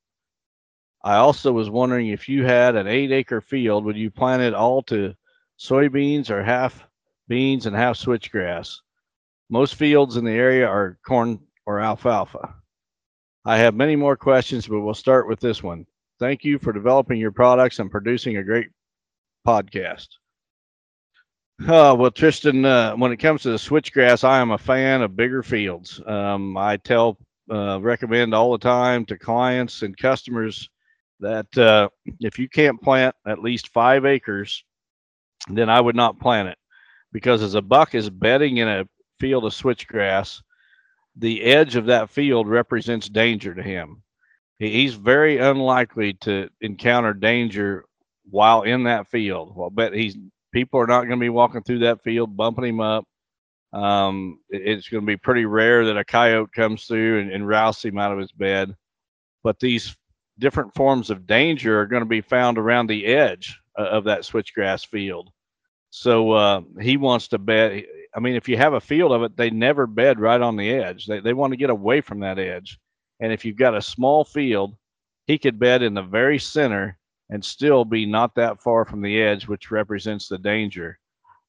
I also was wondering if you had an eight acre field, would you plant it all to soybeans or half beans and half switchgrass? Most fields in the area are corn or alfalfa. I have many more questions, but we'll start with this one. Thank you for developing your products and producing a great podcast. Uh, well, Tristan, uh, when it comes to the switchgrass, I am a fan of bigger fields. Um, I tell, uh, recommend all the time to clients and customers that uh, if you can't plant at least five acres, then I would not plant it because as a buck is bedding in a field of switchgrass, the edge of that field represents danger to him. He's very unlikely to encounter danger while in that field. Well, bet he's people are not going to be walking through that field bumping him up. Um, it's going to be pretty rare that a coyote comes through and, and rouses him out of his bed. But these different forms of danger are going to be found around the edge of that switchgrass field. So uh, he wants to bed. I mean, if you have a field of it, they never bed right on the edge. They, they want to get away from that edge. And if you've got a small field, he could bed in the very center and still be not that far from the edge, which represents the danger.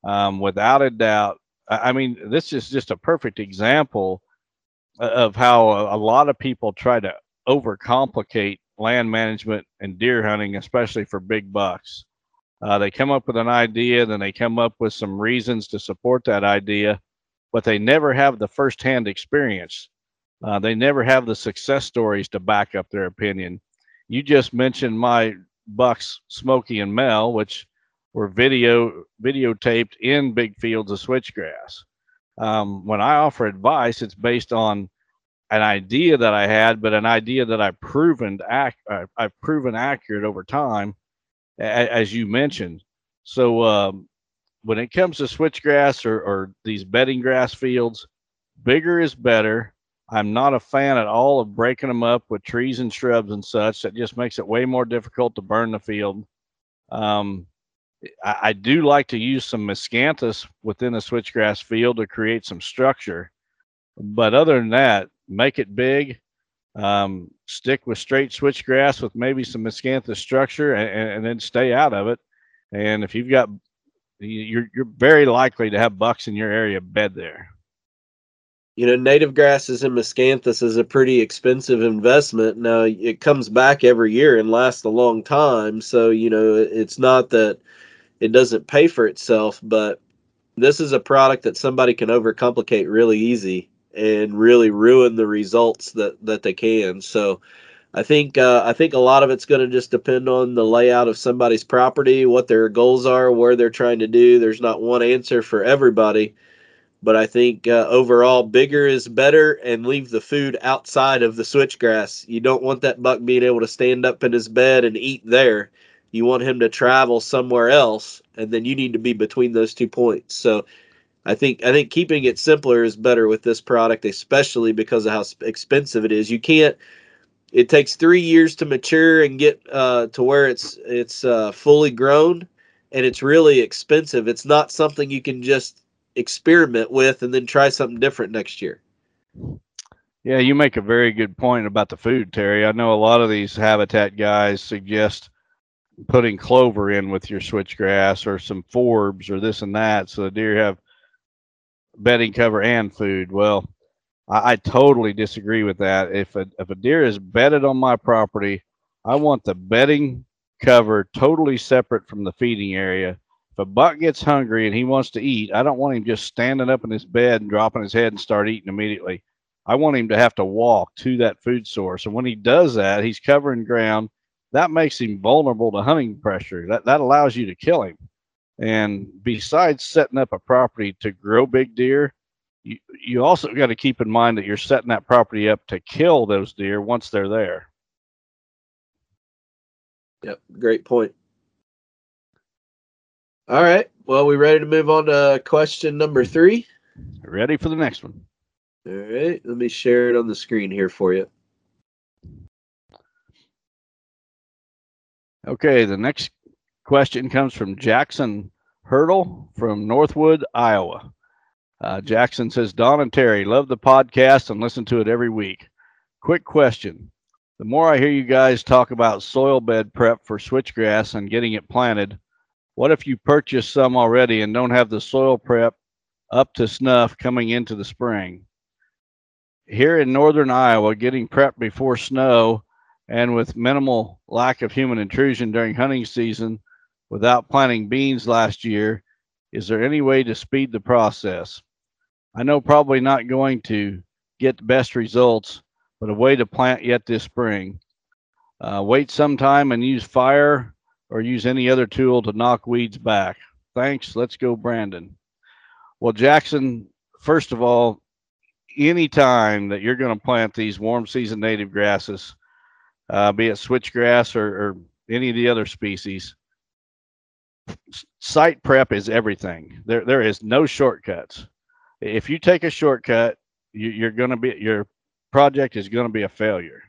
Um, without a doubt, I mean, this is just a perfect example of how a, lot of people try to overcomplicate land management and deer hunting, especially for big bucks. Uh, they come up with an idea, then they come up with some reasons to support that idea, but they never have the firsthand experience. Uh, they never have the success stories to back up their opinion. You just mentioned my bucks, Smokey and Mel, which were video videotaped in big fields of switchgrass. Um, when I offer advice, it's based on an idea that I had, but an idea that I've proven ac- I've proven accurate over time, a- as you mentioned. So um, when it comes to switchgrass or, or these bedding grass fields, bigger is better. I'm not a fan at all of breaking them up with trees and shrubs and such. That just makes it way more difficult to burn the field. Um, I, I, do like to use some miscanthus within the switchgrass field to create some structure. But other than that, make it big. Um, stick with straight switchgrass with maybe some miscanthus structure, and, and, then stay out of it. And if you've got, you're you're very likely to have bucks in your area bed there. You know, native grasses and miscanthus is a pretty expensive investment. Now it comes back every year and lasts a long time, so you know it's not that it doesn't pay for itself, but this is a product that somebody can overcomplicate really easy and really ruin the results that that they can. So I think uh, I think a lot of it's going to just depend on the layout of somebody's property, what their goals are, where they're trying to do. There's not one answer for everybody, but I think uh, overall bigger is better and leave the food outside of the switchgrass. You don't want that buck being able to stand up in his bed and eat there. You want him to travel somewhere else, and then you need to be between those two points. So I think I think keeping it simpler is better with this product, especially because of how expensive it is. You can't. It takes three years to mature and get uh, to where it's it's uh, fully grown, and it's really expensive. It's not something you can just experiment with and then try something different next year. Yeah, you make a very good point about the food, Terry. I know a lot of these habitat guys suggest putting clover in with your switchgrass or some forbs or this and that so the deer have bedding cover and food. Well, I, I totally disagree with that. If a if a deer is bedded on my property, I want the bedding cover totally separate from the feeding area. If a buck gets hungry and he wants to eat, I don't want him just standing up in his bed and dropping his head and start eating immediately. I want him to have to walk to that food source. And when he does that, he's covering ground. That makes him vulnerable to hunting pressure. That that allows you to kill him. And besides setting up a property to grow big deer, you, you also got to keep in mind that you're setting that property up to kill those deer once they're there. Yep, great point. All right. Well, we ready to move on to question number three? Ready for the next one. All right. Let me share it on the screen here for you. Okay, the next question comes from Jackson Hurdle from Northwood, Iowa. Uh, Jackson says, Don and Terry, love the podcast and listen to it every week. Quick question. The more I hear you guys talk about soil bed prep for switchgrass and getting it planted, what if you purchase some already and don't have the soil prep up to snuff coming into the spring? Here in northern Iowa, getting prepped before snow and with minimal lack of human intrusion during hunting season without planting beans last year, is there any way to speed the process? I know probably not going to get the best results, but a way to plant yet this spring. Uh, wait some time and use fire or use any other tool to knock weeds back. Thanks. Let's go, Brandon. Well, Jackson, first of all, any time that you're going to plant these warm season native grasses, uh, be it switchgrass or, or any of the other species, site prep is everything. There, there is no shortcuts. If you take a shortcut, you, you're going to be your project is going to be a failure.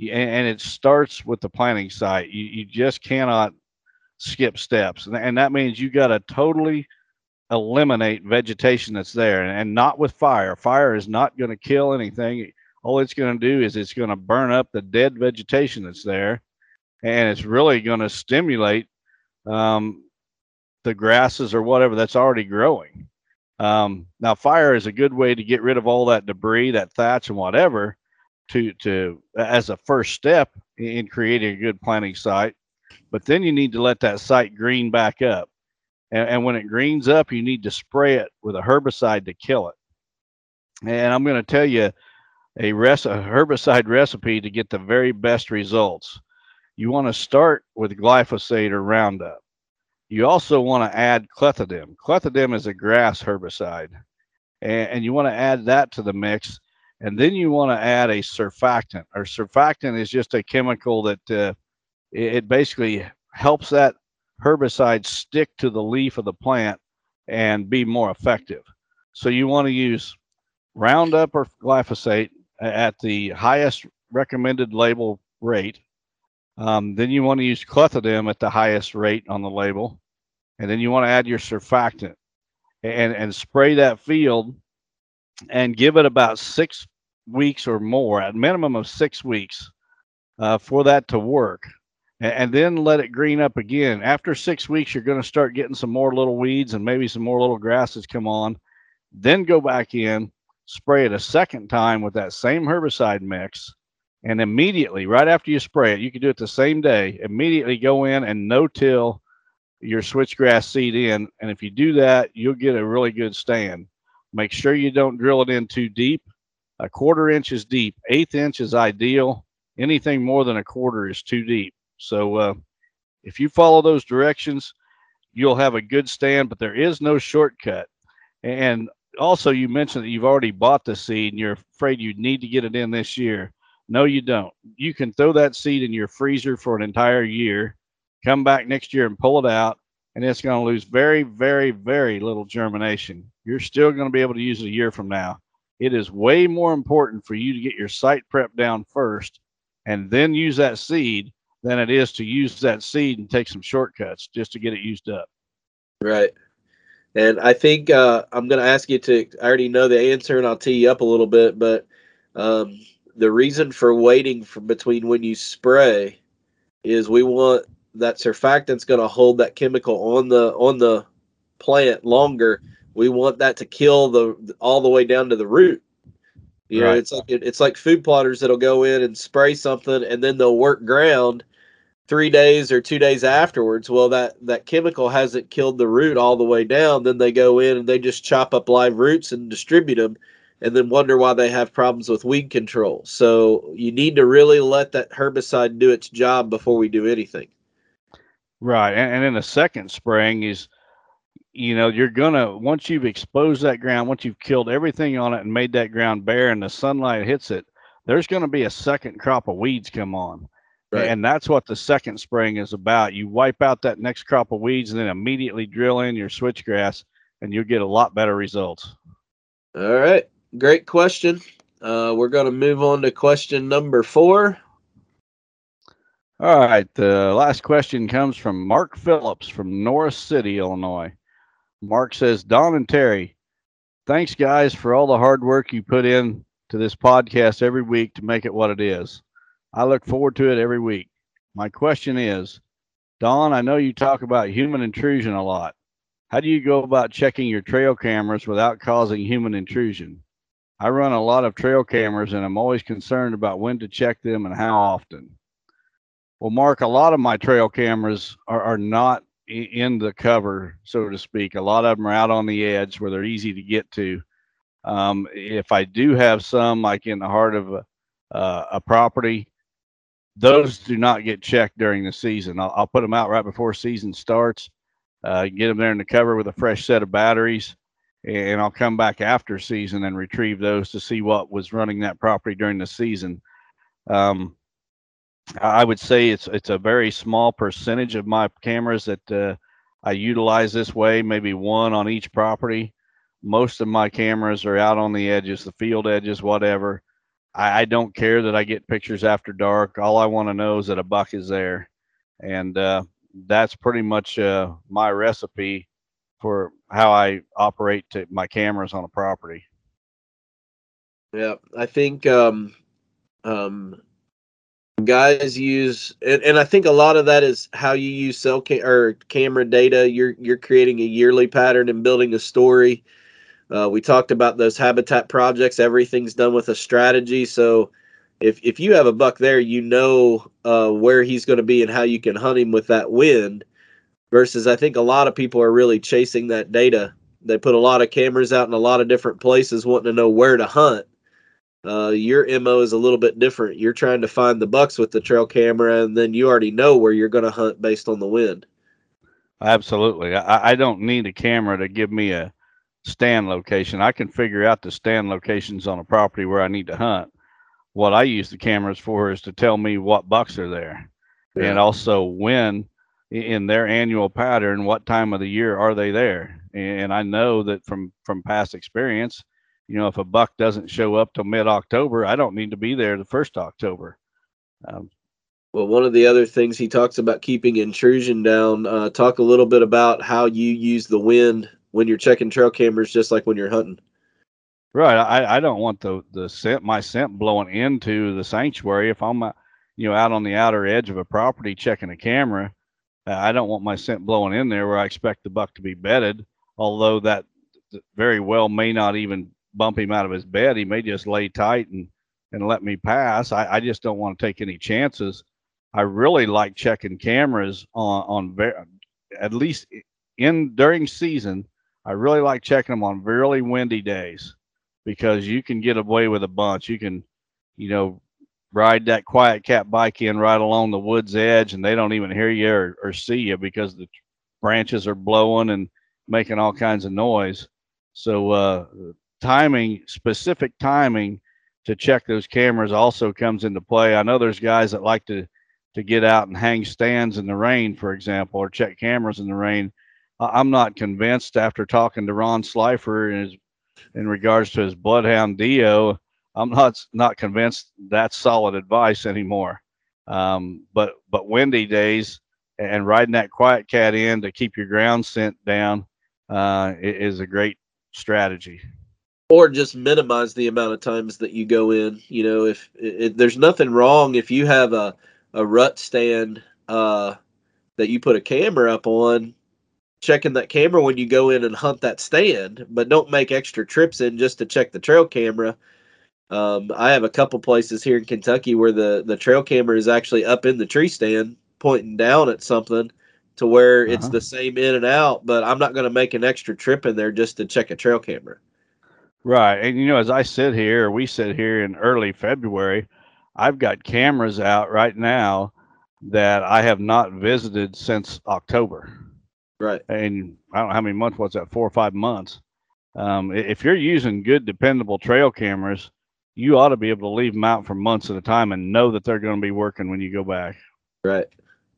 And, it starts with the planting site. You, you just cannot skip steps, and, that means you got to totally eliminate vegetation that's there, and, and not with fire. Fire is not going to kill anything. All it's going to do is it's going to burn up the dead vegetation that's there, and it's really going to stimulate um, the grasses or whatever that's already growing. Um, now, fire is a good way to get rid of all that debris, that thatch, and whatever, to to as a first step in creating a good planting site. But then you need to let that site green back up, and, and when it greens up, you need to spray it with a herbicide to kill it. And I'm going to tell you a, res- a herbicide recipe to get the very best results. You want to start with glyphosate or Roundup. You also want to add clethodim. Clethodim is a grass herbicide, and, and you want to add that to the mix. And then you want to add a surfactant. Or surfactant is just a chemical that uh, it, basically helps that herbicide stick to the leaf of the plant and be more effective. So you want to use Roundup or glyphosate at the highest recommended label rate. Um, then you want to use clethodim at the highest rate on the label and then you want to add your surfactant and and spray that field and give it about six weeks or more at minimum of six weeks uh, for that to work and, and, then let it green up again after six weeks you're going to start getting some more little weeds and maybe some more little grasses come on then go back in spray it a second time with that same herbicide mix and immediately right after you spray it you can do it the same day immediately go in and no till your switchgrass seed in. And if you do that, you'll get a really good stand. Make sure you don't drill it in too deep. A quarter inch is deep. Eighth inch is ideal. Anything more than a quarter is too deep. So uh, if you follow those directions, you'll have a good stand, but there is no shortcut. And also, you mentioned that you've already bought the seed and you're afraid you need to get it in this year. No, you don't. You can throw that seed in your freezer for an entire year come back next year and pull it out, and it's going to lose very, very, very little germination. You're still going to be able to use it a year from now. It is way more important for you to get your site prep down first and then use that seed than it is to use that seed and take some shortcuts just to get it used up. Right. And I think uh, I'm going to ask you to, I already know the answer and I'll tee you up a little bit, but Um, the reason for waiting for between when you spray is we want that surfactant's going to hold that chemical on the on the plant longer. We want that to kill the all the way down to the root. You know, it's like it, it's like food plotters that'll go in and spray something and then they'll work ground three days or two days afterwards. Well, that that chemical hasn't killed the root all the way down. Then they go in and they just chop up live roots and distribute them, and then wonder why they have problems with weed control. So you need to really let that herbicide do its job before we do anything. Right. And, and then the second spraying is, you know, you're gonna once you've exposed that ground, once you've killed everything on it and made that ground bare and the sunlight hits it, there's gonna be a second crop of weeds come on. Right. And that's what the second spraying is about. You wipe out that next crop of weeds and then immediately drill in your switchgrass and you'll get a lot better results. All right, great question. Uh, we're going to move on to question number four. All right. The last question comes from Mark Phillips from Norris City, Illinois. Mark says, Don and Terry, thanks, guys, for all the hard work you put in to this podcast every week to make it what it is. I look forward to it every week. My question is, Don, I know you talk about human intrusion a lot. How do you go about checking your trail cameras without causing human intrusion? I run a lot of trail cameras and I'm always concerned about when to check them and how often. Well, Mark, a lot of my trail cameras are, are not in the cover, so to speak. A lot of them are out on the edge where they're easy to get to. Um, if I do have some, like in the heart of a, uh, a property, those do not get checked during the season. I'll, I'll put them out right before season starts, uh, get them there in the cover with a fresh set of batteries, and I'll come back after season and retrieve those to see what was running that property during the season. Um, I would say it's it's a very small percentage of my cameras that uh, I utilize this way, maybe one on each property. Most of my cameras are out on the edges, the field edges, whatever. I, I don't care that I get pictures after dark. All I want to know is that a buck is there, and uh, that's pretty much uh, my recipe for how I operate my cameras on a property. Yeah, I think um, um, guys use, and, and I think a lot of that is how you use cell ca- or camera data. You're you're creating a yearly pattern and building a story. Uh, we talked about those habitat projects. Everything's done with a strategy. So if if you have a buck there, you know uh, where he's going to be and how you can hunt him with that wind. Versus, I think a lot of people are really chasing that data. They put a lot of cameras out in a lot of different places, wanting to know where to hunt. Uh, your mo is a little bit different. You're trying to find the bucks with the trail camera, and then you already know where you're going to hunt based on the wind. Absolutely. I, I don't need a camera to give me a stand location. I can figure out the stand locations on a property where I need to hunt. What I use the cameras for is to tell me what bucks are there and also when in their annual pattern, what time of the year are they there? And I know that from from past experience, you know, if a buck doesn't show up till mid October, I don't need to be there the first October. Um, Well, one of the other things he talks about keeping intrusion down. Uh, talk a little bit about how you use the wind when you're checking trail cameras, just like when you're hunting. Right. I, I don't want the the scent my scent blowing into the sanctuary. If I'm uh, you know out on the outer edge of a property checking a camera, uh, I don't want my scent blowing in there where I expect the buck to be bedded. Although that very well may not even bump him out of his bed. He may just lay tight and and let me pass. I, I just don't want to take any chances. I really like checking cameras on on ver- at least in during season. I really like checking them on really windy days because you can get away with a bunch. You can, you know, ride that QuietKat bike in right along the woods edge and they don't even hear you or, or see you because the branches are blowing and making all kinds of noise. So, uh, timing, specific timing to check those cameras also comes into play. I know there's guys that like to, to get out and hang stands in the rain, for example, or check cameras in the rain. I'm not convinced after talking to Ron Slifer and his in regards to his bloodhound Dio, I'm not not convinced that's solid advice anymore. Um, but but windy days and riding that QuietKat in to keep your ground scent down uh, is a great strategy. Or just minimize the amount of times that you go in. You know, if it, there's nothing wrong if you have a a rut stand uh, that you put a camera up on, checking that camera when you go in and hunt that stand, but don't make extra trips in just to check the trail camera. Um, I have a couple places here in Kentucky where the the trail camera is actually up in the tree stand, pointing down at something, to where it's Uh-huh. the same in and out. But I'm not going to make an extra trip in there just to check a trail camera. Right. And you know, as I sit here, we sit here in early February, I've got cameras out right now that I have not visited since October. Right. And I don't know how many months was that, four or five months. Um, if you're using good, dependable trail cameras, you ought to be able to leave them out for months at a time and know that they're going to be working when you go back. Right.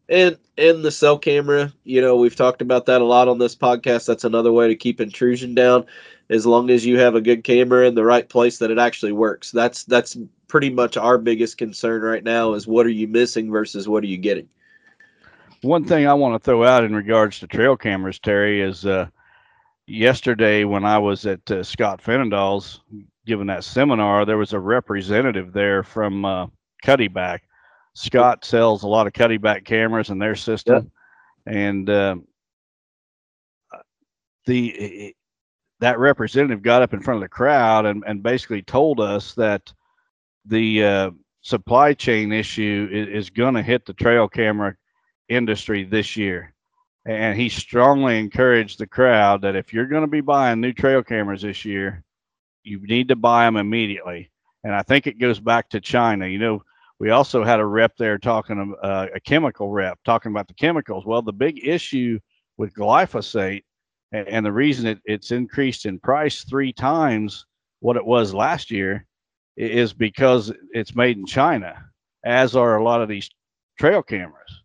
And and the cell camera, you know, we've talked about that a lot on this podcast. That's another way to keep intrusion down. As long as you have a good camera in the right place that it actually works. That's that's pretty much our biggest concern right now is what are you missing versus what are you getting. One thing I want to throw out in regards to trail cameras, Terry, is uh, yesterday when I was at uh, Scott Fennendall's giving that seminar, there was a representative there from uh, Cuddeback. Scott sells a lot of Cuddeback cameras in their system, and um the that representative got up in front of the crowd and, and basically told us that the uh, supply chain issue is, is going to hit the trail camera industry this year. And he strongly encouraged the crowd that if you're going to be buying new trail cameras this year, you need to buy them immediately. And I think it goes back to China. You know, we also had a rep there talking, uh, a chemical rep talking about the chemicals. Well, the big issue with glyphosate and, and the reason it, it's increased in price three times what it was last year is because it's made in China, as are a lot of these trail cameras.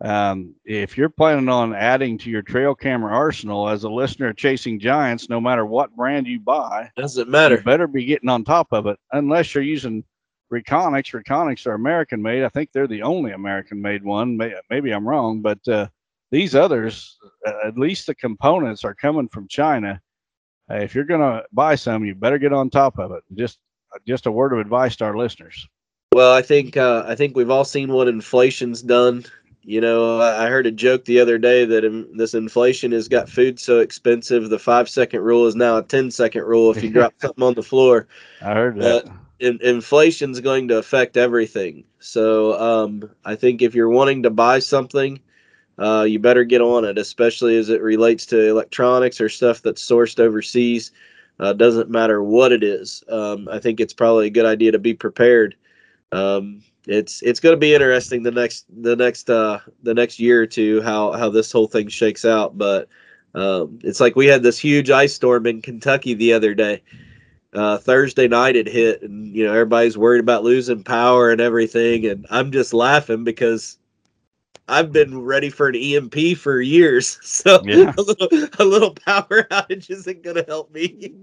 Um, if you're planning on adding to your trail camera arsenal as a listener of Chasing Giants, no matter what brand you buy, Doesn't matter. you better be getting on top of it. Unless you're using Reconyx. Reconyx are American made. I think they're the only American made one. Maybe I'm wrong, but uh, these others, uh, at least the components are coming from China. Uh, if you're going to buy some, you better get on top of it. Just just a word of advice to our listeners. Well, I think uh, I think we've all seen what inflation's done. You know, I heard a joke the other day that in, this inflation has got food so expensive. The five second rule is now a 10 second rule if you drop something on the floor. I heard that. Uh, in, inflation's going to affect everything. So um, I think if you're wanting to buy something, uh, you better get on it, especially as it relates to electronics or stuff that's sourced overseas. Uh, doesn't matter what it is. Um, I think it's probably a good idea to be prepared. Um, it's it's going to be interesting the next the next uh, the next year or two how how this whole thing shakes out. But um, it's like we had this huge ice storm in Kentucky the other day uh, Thursday night it hit, and you know everybody's worried about losing power and everything, and I'm just laughing because I've been ready for an EMP for years, so Yeah. a, little, a little power outage isn't going to help me.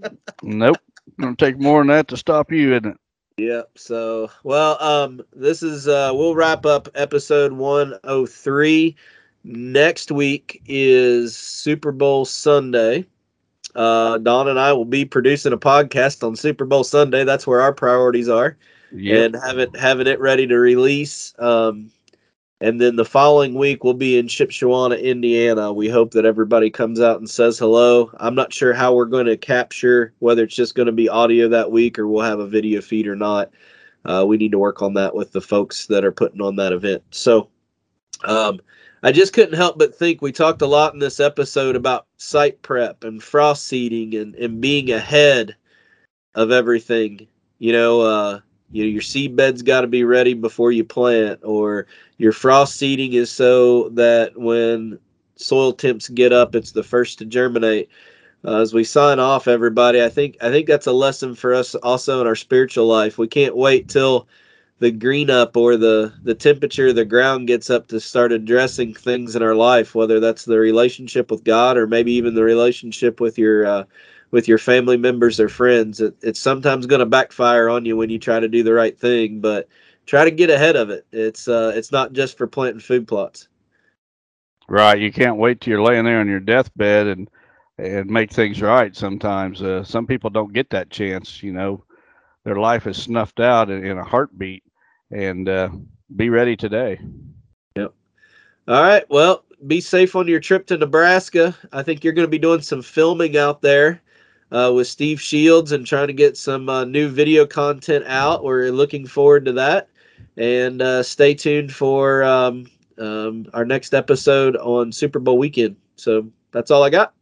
Nope. Gonna take more than that to stop you, isn't it? Yep. So, well, um, this is uh, we'll wrap up episode 103. Next week is Super Bowl Sunday. Uh, Don and I will be producing a podcast on Super Bowl Sunday. That's where our priorities are, Yep. and having having it ready to release. Um, and then the following week we'll be in Shipshewana, Indiana. We hope that everybody comes out and says hello. I'm not sure how we're going to capture whether it's just going to be audio that week or we'll have a video feed or not. Uh, we need to work on that with the folks that are putting on that event. So, um, I just couldn't help but think we talked a lot in this episode about site prep and frost seeding and, and being ahead of everything. You know, uh, you know, your seed bed's got to be ready before you plant, or your frost seeding is so that when soil temps get up, it's the first to germinate. Uh, as we sign off, everybody, I think I think that's a lesson for us also in our spiritual life. We can't wait till the green up or the the temperature the ground gets up to start addressing things in our life, whether that's the relationship with God or maybe even the relationship with your uh, with your family members or friends. It, it's sometimes going to backfire on you when you try to do the right thing, but try to get ahead of it. It's uh, it's not just for planting food plots. Right. You can't wait till you're laying there on your deathbed and and make things right. Sometimes uh, some people don't get that chance. You know, their life is snuffed out in, in a heartbeat, and uh, be ready today. Yep. All right. Well, be safe on your trip to Nebraska. I think you're going to be doing some filming out there uh, with Steve Shields and trying to get some uh, new video content out. We're looking forward to that. And uh, stay tuned for um, um, our next episode on Super Bowl weekend. So that's all I got.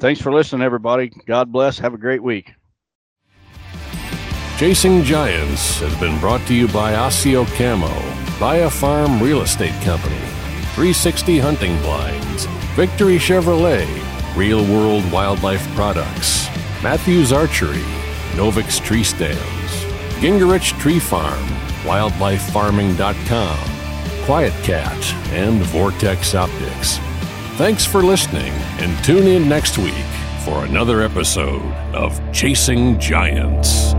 Thanks for listening, everybody. God bless. Have a great week. Chasing Giants has been brought to you by Asio Camo, Buy a Farm Real Estate Company, 360 Hunting Blinds, Victory Chevrolet, Real World Wildlife Products, Mathews Archery, Novix Tree Stands, Gingerich Tree Farm, WildlifeFarming.com, QuietKat, and Vortex Optics. Thanks for listening, and tune in next week for another episode of Chasing Giants.